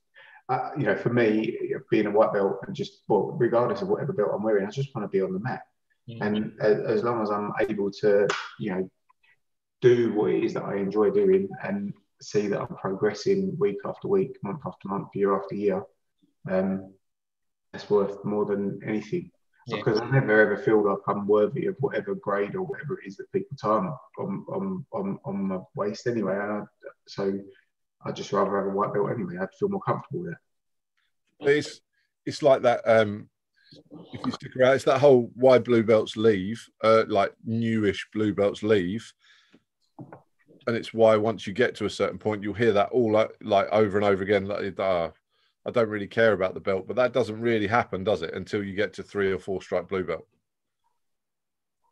uh, you know, for me, being a white belt and just, well, regardless of whatever belt I'm wearing, I just want to be on the mat. Mm-hmm. And as, as, long as I'm able to, you know, do what it is that I enjoy doing and see that I'm progressing week after week, month after month, year after year, um, that's worth more than anything. Yeah. Because I never ever feel like I'm worthy of whatever grade or whatever it is that people tie on on on, on, on my waist anyway. And I, so I'd just rather have a white belt anyway. I'd feel more comfortable there. It's it's like that. Um, if you stick around, it's that whole why blue belts leave, uh, like newish blue belts leave, and it's why once you get to a certain point, you'll hear that all like, like over and over again. Like, uh, I don't really care about the belt, but that doesn't really happen, does it? Until you get to three or four stripe blue belt.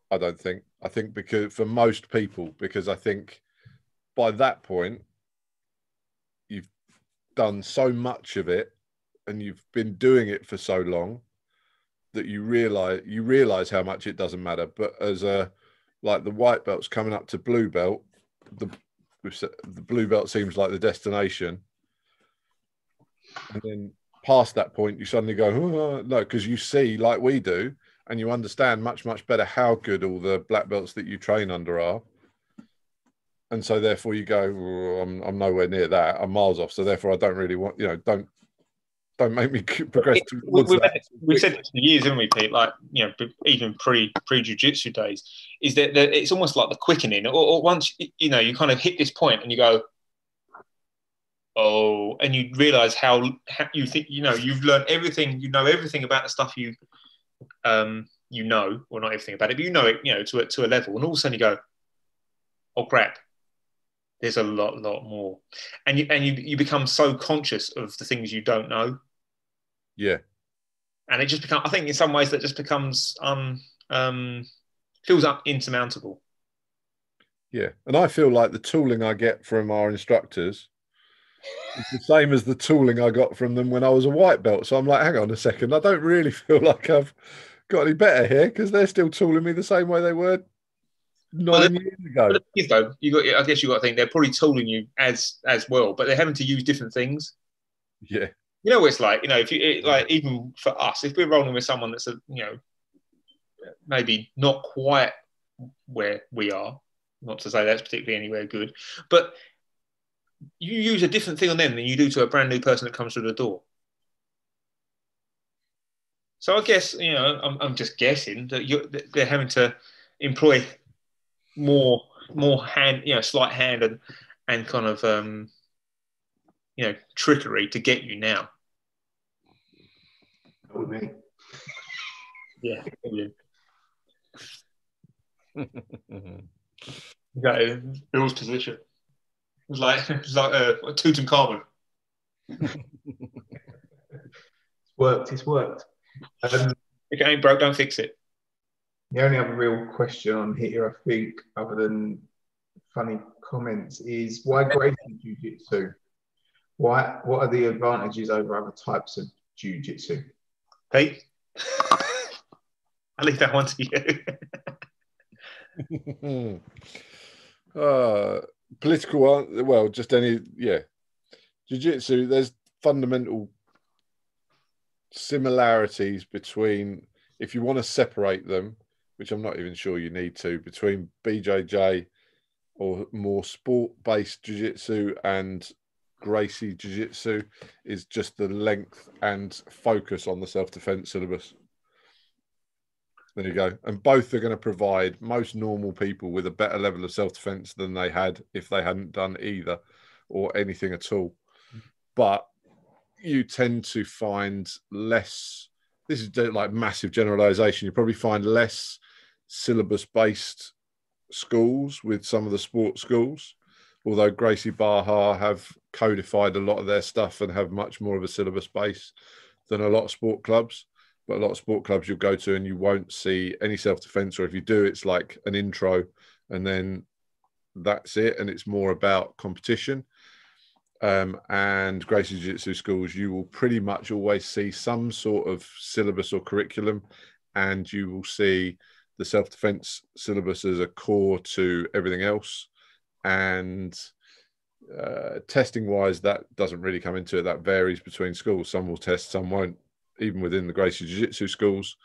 I don't think. I think because for most people, because I think by that point you've done so much of it and you've been doing it for so long that you realize you realize how much it doesn't matter but as a like the white belt's coming up to blue belt the the blue belt seems like the destination and then past that point you suddenly go oh, no because you see like we do and you understand much much better how good all the black belts that you train under are and so therefore you go, I'm, I'm nowhere near that. I'm miles off. So therefore, I don't really want, you know, don't don't make me [laughs] progress towards we've, that. We've said this for years, haven't we, Pete? Like, you know, even pre pre jujitsu days, is that, that, it's almost like the quickening. Or, or, once you know, you kind of hit this point and you go, oh, and you realize how, how you think, you know, you've learned everything, you know everything about the stuff you, um, you know, or not everything about it, but you know it, you know, to a, to a level, and all of a sudden you go, oh crap, there's a lot, lot more, and you and you you become so conscious of the things you don't know. Yeah, and it just becomes. I think in some ways that just becomes um um feels up insurmountable. Yeah, and I feel like the tooling I get from our instructors is the same as the tooling I got from them when I was a white belt. So I'm like, hang on a second, I don't really [laughs] feel like I've got any better here because they're still tooling me the same way they were nine well, years ago. But is, though, you got. I guess you got to think they're probably tooling you as as well, but they're having to use different things. Yeah. You know what it's like. You know, if you it, like, even for us, if we're rolling with someone that's a, you know, maybe not quite where we are. Not to say that's particularly anywhere good, but you use a different thing on them than you do to a brand new person that comes through the door. So I guess you know I'm, I'm just guessing that you they're having to employ more more hand you know slight hand and and kind of um, you know trickery to get you now. That would be. Yeah. Exactly. [laughs] Bill's position. It was like it was [laughs] like uh, Tutankhamun. It's worked. It's worked. Um, If it ain't broke, don't fix it. the only other real question on here, I think, other than funny comments, is why Gracie Jiu Jitsu? Why? What are the advantages over other types of Jiu Jitsu? Pete, [laughs] I'll leave that one to you. [laughs] uh, political, well, just any, yeah. Jiu Jitsu, there's fundamental similarities between, if you want to separate them, which I'm not even sure you need to, between BJJ or more sport based Jiu Jitsu and Gracie Jiu Jitsu, is just the length and focus on the self defense syllabus. There you go. And both are going to provide most normal people with a better level of self defense than they had if they hadn't done either or anything at all. But you tend to find less, this is like massive generalization. You probably find less syllabus based schools with some of the sports schools. Although Gracie Barra have codified a lot of their stuff and have much more of a syllabus base than a lot of sport clubs but a lot of sport clubs you'll go to and you won't see any self defense, or if you do, it's like an intro and then that's it. And it's more about competition. Um, and Gracie Jiu Jitsu schools, you will pretty much always see some sort of syllabus or curriculum, and you will see the self defense syllabus as a core to everything else. And uh, testing wise, that doesn't really come into it. That varies between schools. Some will test, some won't even within the Gracie Jiu Jitsu schools.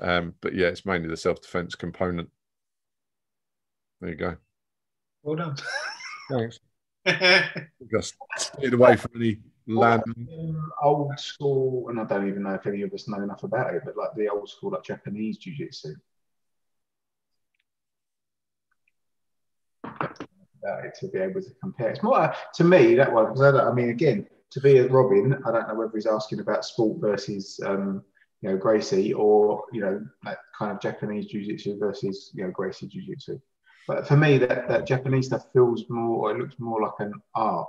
Um, but yeah, it's mainly the self defense component. There you go. Well done. Thanks. [laughs] Just stayed away from any land. Um, old school, and I don't even know if any of us know enough about it, but like the old school, like Japanese Jiu Jitsu. About to be able to compare. It's more uh, to me that one because I, don't- I mean, again, to be a Robin, I don't know whether he's asking about sport versus um, you know Gracie or you know that kind of Japanese jiu-jitsu versus you know Gracie jiu-jitsu. But for me, that, that Japanese stuff feels more, or it looks more like an art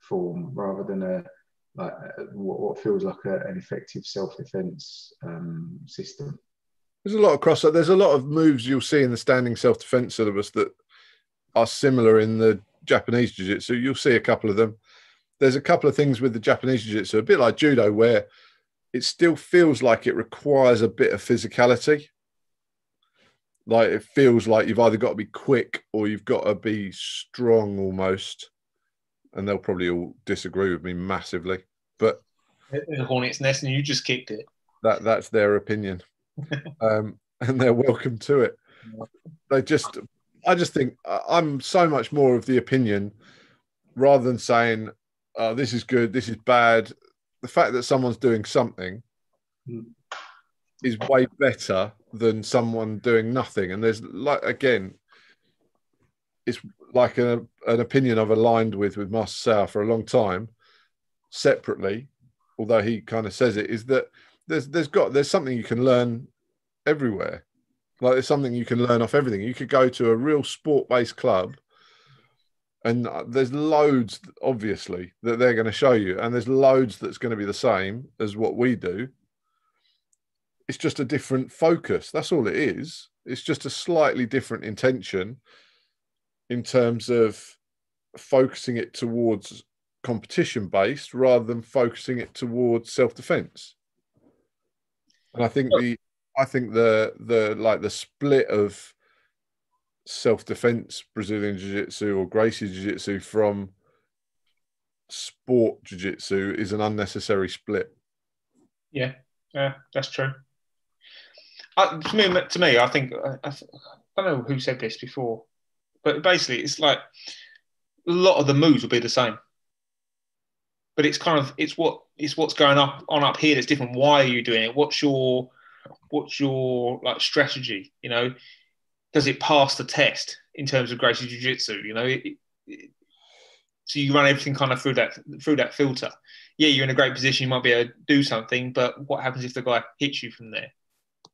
form rather than a like uh, what, feels like a, an effective self-defense um, system. There's a lot of cross. There's a lot of moves you'll see in the standing self defense syllabus that are similar in the Japanese jiu jitsu. You'll see a couple of them. There's a couple of things with the Japanese jiu jitsu, a bit like judo, where it still feels like it requires a bit of physicality. Like it feels like you've either got to be quick or you've got to be strong almost. And they'll probably all disagree with me massively, but the hornet's nest, and you just kicked it. that that's their opinion [laughs] um, and they're welcome to it they just i just think i'm so much more of the opinion rather than saying oh, this is good this is bad the fact that someone's doing something Mm. is way better than someone doing nothing and there's like again it's like a, an opinion i've aligned with with master Sauer for a long time separately although he kind of says it is that there's there's got there's something you can learn everywhere. Like there's something you can learn off everything. You could go to a real sport based club, and uh, there's loads obviously that they're going to show you, and there's loads that's going to be the same as what we do. It's just a different focus. That's all it is. It's just a slightly different intention in terms of focusing it towards competition based rather than focusing it towards self defense. And I think the I think the the like the split of self defense Brazilian Jiu Jitsu or Gracie Jiu Jitsu from sport Jiu Jitsu is an unnecessary split. Yeah, yeah, that's true. I, to me, to me, I think I, I don't know who said this before, but basically, it's like a lot of the moves will be the same. but it's kind of it's what it's what's going up on up here that's different. Why are you doing it? What's your what's your like strategy? You know, does it pass the test in terms of Gracie Jiu Jitsu? You know, it, it, so you run everything kind of through that through that filter. Yeah, you're in a great position. You might be able to do something, but what happens if the guy hits you from there?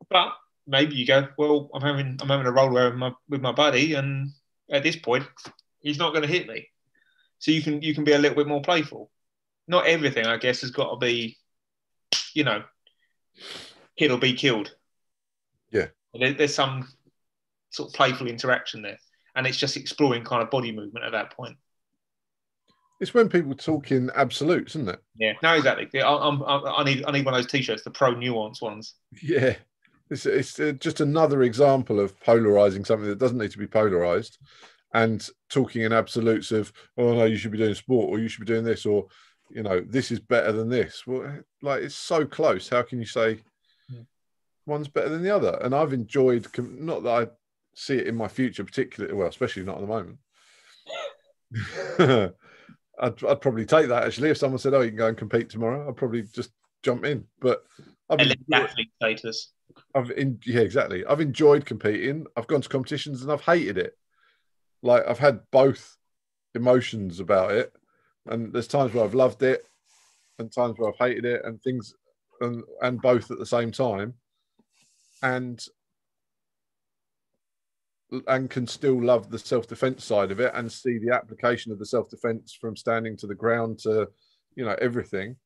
But maybe you go, well, I'm having I'm having a roll with my with my buddy, and at this point, he's not going to hit me. So you can you can be a little bit more playful. Not everything, I guess, has got to be, you know, hit or be killed. Yeah. There, there's some sort of playful interaction there, and it's just exploring kind of body movement at that point. It's when people talk in absolutes, isn't it? Yeah, no, exactly. Yeah, I, I'm, I, I need I need one of those t-shirts, the pro nuance ones. Yeah. It's, it's uh, just another example of polarizing something that doesn't need to be polarized and talking in absolutes of, oh, no, you should be doing sport or you should be doing this or, you know, this is better than this. Well, like it's so close. How can you say one's better than the other? And I've enjoyed, not that I see it in my future, particularly, well, especially not at the moment. [laughs] I'd, I'd probably take that actually. If someone said, oh, you can go and compete tomorrow, I'd probably just jump in. But I've athlete status. I've in, yeah, exactly. I've enjoyed competing. I've gone to competitions and I've hated it. Like I've had both emotions about it, and there's times where I've loved it, and times where I've hated it, and things, and and both at the same time, and and can still love the self defense side of it and see the application of the self defense from standing to the ground to, you know, everything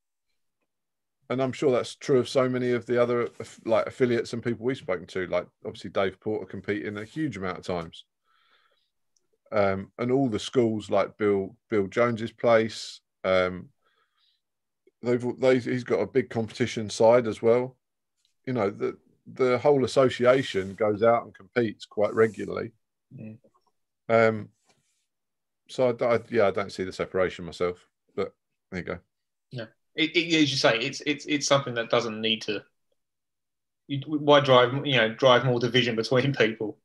and I'm sure that's true of so many of the other like affiliates and people we've spoken to. Like obviously Dave Porter competing a huge amount of times, um, and all the schools like Bill Bill Jones's place. Um, they've they he's got a big competition side as well. You know the the whole association goes out and competes quite regularly. Yeah. Um, so I, I- yeah, I don't see the separation myself, but there you go. Yeah, it, it, as you say, it's it's it's something that doesn't need to. You, why drive you know drive more division between people?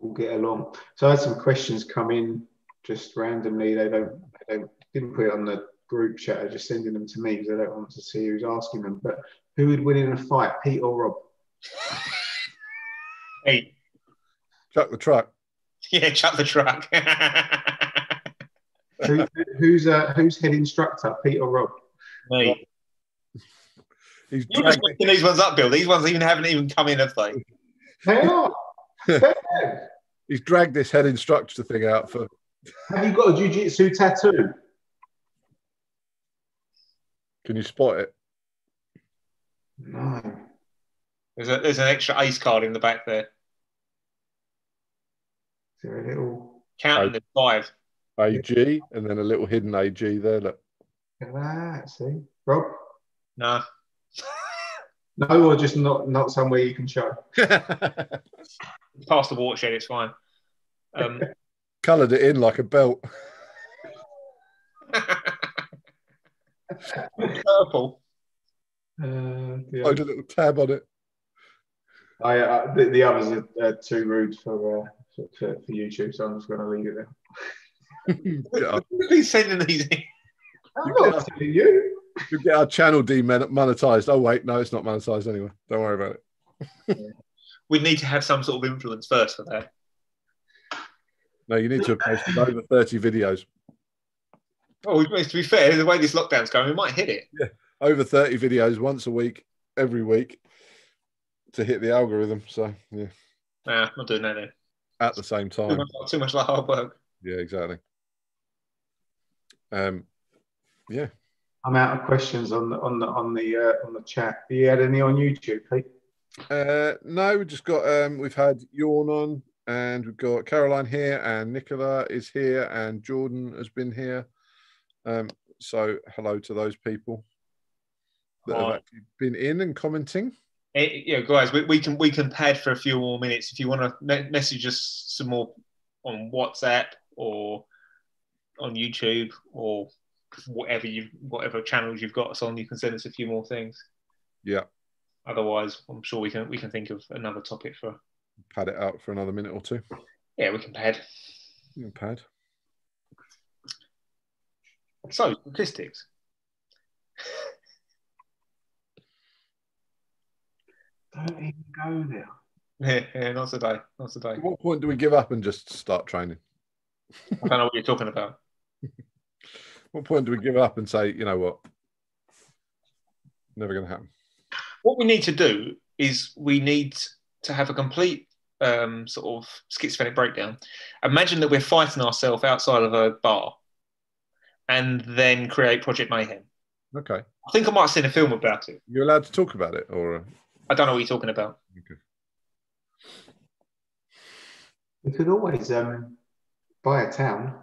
We'll get along. So I had some questions come in just randomly. They don't, they don't didn't put it on the group chat. They're just sending them to me because I don't want to see who's asking them. But who would win in a fight, Pete or Rob? [laughs] Hey, Chuck the truck. [laughs] yeah, chuck the truck. [laughs] Who, who's uh, who's head instructor, Pete or Rob? Me. He's You're just making these ones up, Bill. These ones even haven't even come in, have they? They are. he's dragged this head instructor thing out for Have you got a jiu-jitsu tattoo? Can you spot it? No. There's, a, there's an extra ace card in the back there. Is there a little Counting the five. AG and then a little hidden AG there. Look. look at that? See, Rob? No. [laughs] No, or just not not somewhere you can show. [laughs] Past the watershed, it's fine. Um, [laughs] Coloured it in like a belt. Purple. Uh, the, Put a little tab on it. I, uh, the, the others are, are too rude for, uh, for, for for YouTube, so I'm just going to leave it there. Get our, Who's been sending these in? I'm not telling you. you get our channel demonetized. Oh wait, no, it's not monetized anyway. Don't worry about it. We need to have some sort of influence first for that. No, you need to have posted over 30 videos. Oh, to be fair, the way this lockdown's going, we might hit it. Yeah, Over 30 videos once a week, every week to hit the algorithm. So yeah, Nah, not doing that then. at the same Too time. much, too much like hard work. Yeah, exactly. Um, yeah. I'm out of questions on the on the on the uh, on the chat. Have you had any on YouTube, Pete? Uh, no, we've just got um, we've had Yawn on, and we've got Caroline here, and Nicola is here, and Jordan has been here. Um, so hello to those people that have Hi. actually been in and commenting. Eh, yeah, guys, we, we can we can pad for a few more minutes if you want to me- message us some more on WhatsApp or on YouTube or whatever you whatever channels you've got us on. You can send us a few more things. Yeah, Otherwise, I'm sure we can we can think of another topic for. pad it out for another minute or two. Yeah, we can pad. Yeah, Pad. So statistics. Don't even go there. Yeah, yeah, not today. Not today. At what point do we give up and just start training? I don't know what you're talking about. [laughs] What point do we give up and say, you know what? Never going to happen. What we need to do is we need to have a complete um, sort of schizophrenic breakdown. Imagine that we're fighting ourselves outside of a bar and then create Project Mayhem. Okay. I think I might have seen a film about it. You're allowed to talk about it, or uh, I don't know what you're talking about. We could always um, buy a town.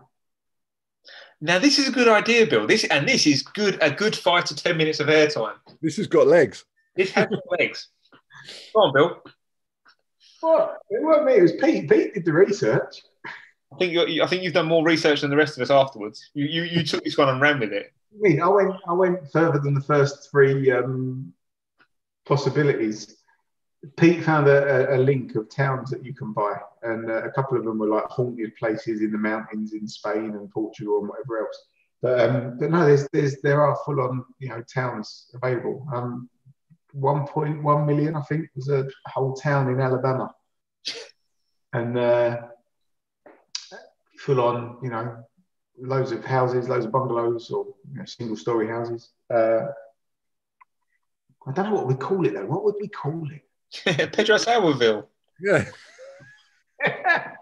Now this is a good idea, Bill. This and this is good a good five to ten minutes of airtime. this has got legs. This has got legs. Come on, Bill. What? It wasn't me. It was Pete. Pete did the research. I think you I think you've done more research than the rest of us afterwards. You you, you took this one and ran with it. I mean, I went. I went further than the first three um, possibilities. Pete found a, a, link of towns that you can buy, and uh, a couple of them were like haunted places in the mountains in Spain and Portugal and whatever else. But, um, but no, there's, there's there are full on you know towns available. Um, 1.1 million, I think, was a whole town in Alabama, and uh, full on you know loads of houses, loads of bungalows or you know, single story houses. Uh, I don't know what we call it though. What would we call it? [laughs] Pedro Sauerville. Yeah. [laughs]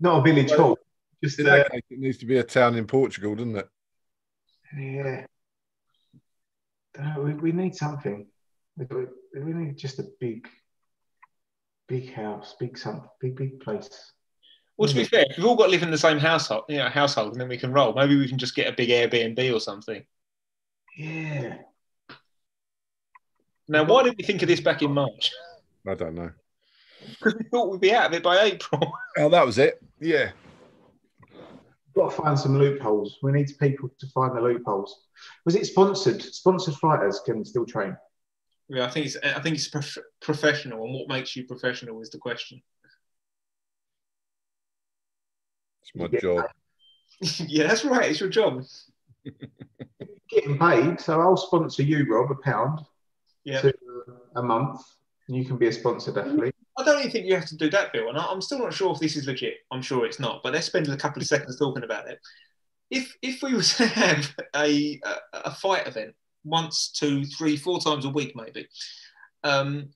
Not a village hall. Just In uh, case, it needs to be a town in Portugal, doesn't it? yeah. Don't know, we, we need something. We, we- we need just a big, big house, big something, big big place. Well, to be mm-hmm. fair, if we've all got to live in the same household, you know, household, and then we can roll. Maybe we can just get a big Airbnb or something. Yeah. Now, why did we think of this back in March? I don't know. Because we thought we'd be out of it by April. [laughs] Oh, that was it. Yeah. We've Got to find some loopholes. We need people to find the loopholes. Was it sponsored? Sponsored fighters can still train. Yeah, I think it's I think it's prof- professional, and what makes you professional is the question. It's my Yeah. job. [laughs] yeah, that's right. It's your job. [laughs] Getting paid, so I'll sponsor you, Rob, a pound Yeah. to a month. You can be a sponsor definitely. I don't even think you have to do that, Bill. And I- I'm still not sure if this is legit. I'm sure it's not, but let's spend a couple of seconds talking about it. If if we was to [laughs] have a a, a fight event once, two, three, four times a week, maybe, um,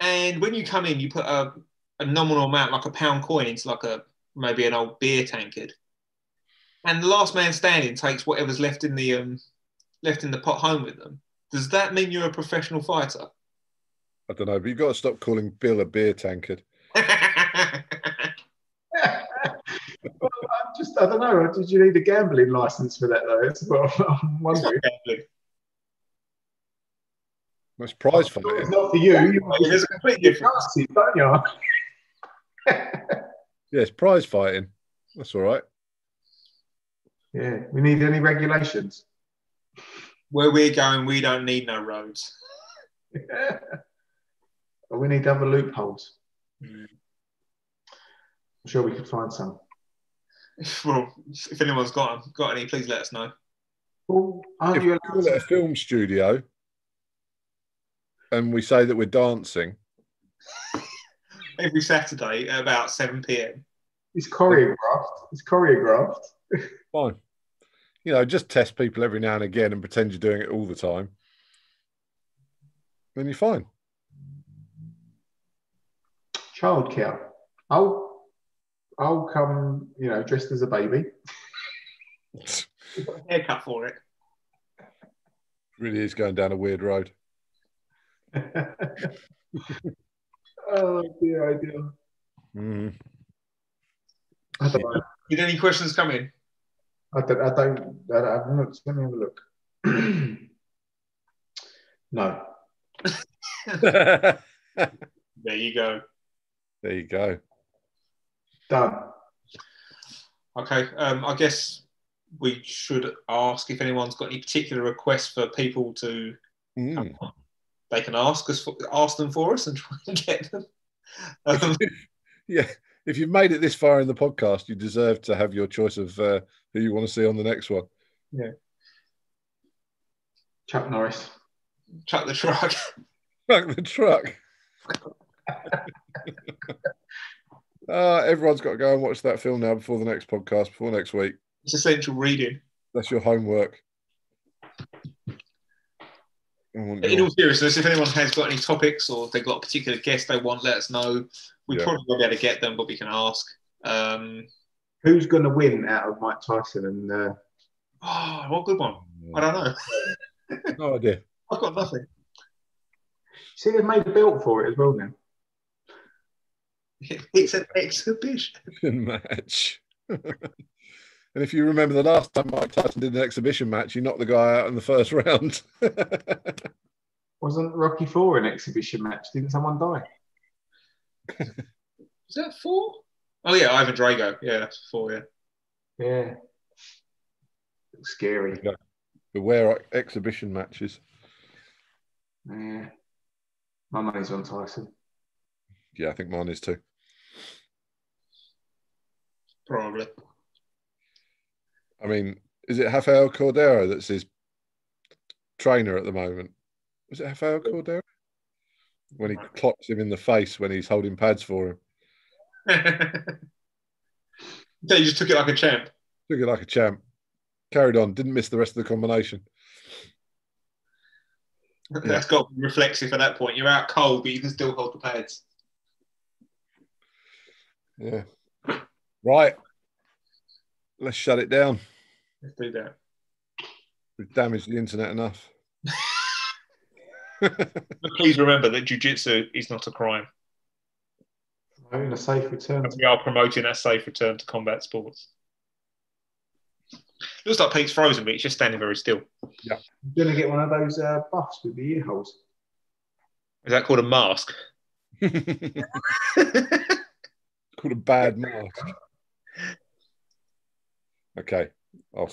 and when you come in, you put a, a nominal amount, like a pound coin, into like a maybe an old beer tankard, and the last man standing takes whatever's left in the um, left in the pot home with them. Does that mean you're a professional fighter? I don't know, but you've got to stop calling Bill a beer tankard. [laughs] well, I'm just, I don't know. Did you need a gambling license for that, though? That's what I'm wondering. That's prize It's fighting. not for you. You want There's a complete your difference. chances, don't you? [laughs] Yes, prize fighting. That's all right. Yeah. We need any regulations? Where we're going, we don't need no roads. [laughs] But we need other loopholes. Mm. I'm sure we could find some. [laughs] Well, if anyone's got got any, please let us know. Well, aren't If you we allowed call it a film studio and we say that we're dancing, Every Saturday at about 7 p.m. It's choreographed. It's choreographed. [laughs] fine. You know, just test people every now and again and pretend you're doing it all the time. Then you're fine. Childcare. I'll, I'll come, you know, dressed as a baby. We've got a haircut for it. really is going down a weird road. [laughs] oh dear, oh dear. Mm. I don't know. Did any questions come in? I don't. I don't. I, I've not, let me have a look. [clears throat] no. there [laughs] There you go. There you go. Done. Okay, um, I guess we should ask if anyone's got any particular requests for people to. Mm. They can ask us, for, ask them for us, and [laughs] try and get them. Um, Yeah, if you've made it this far in the podcast, you deserve to have your choice of uh, who you want to see on the next one. Yeah, Chuck Norris. Chuck the truck. [laughs] Chuck the truck. uh, [laughs] everyone's got to go and watch that film now before the next podcast, before next week. It's essential reading. That's your homework. I want In all seriousness, if anyone has got any topics or they've got a particular guest they want, let us know. We Yeah. probably won't be able to get them, but we can ask. Um, Who's going to win out of Mike Tyson and uh, [sighs] oh, what good one. I don't know. [laughs] No idea. I've got nothing. see they've made a belt for it as well now. [laughs] It's an exhibition. [laughs] match. And if you remember the last time Mike Tyson did an exhibition match, he knocked the guy out in the first [laughs] round. Wasn't Rocky Four an exhibition match? Didn't someone die? [laughs] Is that four? Oh yeah, Ivan Drago. Yeah, that's four. Yeah. Yeah. Looks scary. Beware exhibition matches. Yeah. My money's on Tyson. Yeah, I think mine is too. Probably. I mean, is it Rafael Cordero that's his trainer at the moment? Was it Rafael Cordero? When he clocks him in the face when he's holding pads for him. [laughs] yeah, you just took it like a champ. Took it like a champ. Carried on. Didn't miss the rest of the combination. [laughs] That's got to be reflexive at that point. You're out cold, but you can still hold the pads. Yeah. Right. Let's shut it down. Let's do that. We've damaged the internet enough. [laughs] But please remember that jiu-jitsu is not a crime. In a safe return. And we are promoting a safe return to combat sports. Looks like Pete's frozen, but he's just standing very still. Yeah. I'm going to get one of those uh, buffs with the ear holes. Is that called a mask? [laughs] [laughs] Called a bad mask. Okay. I'll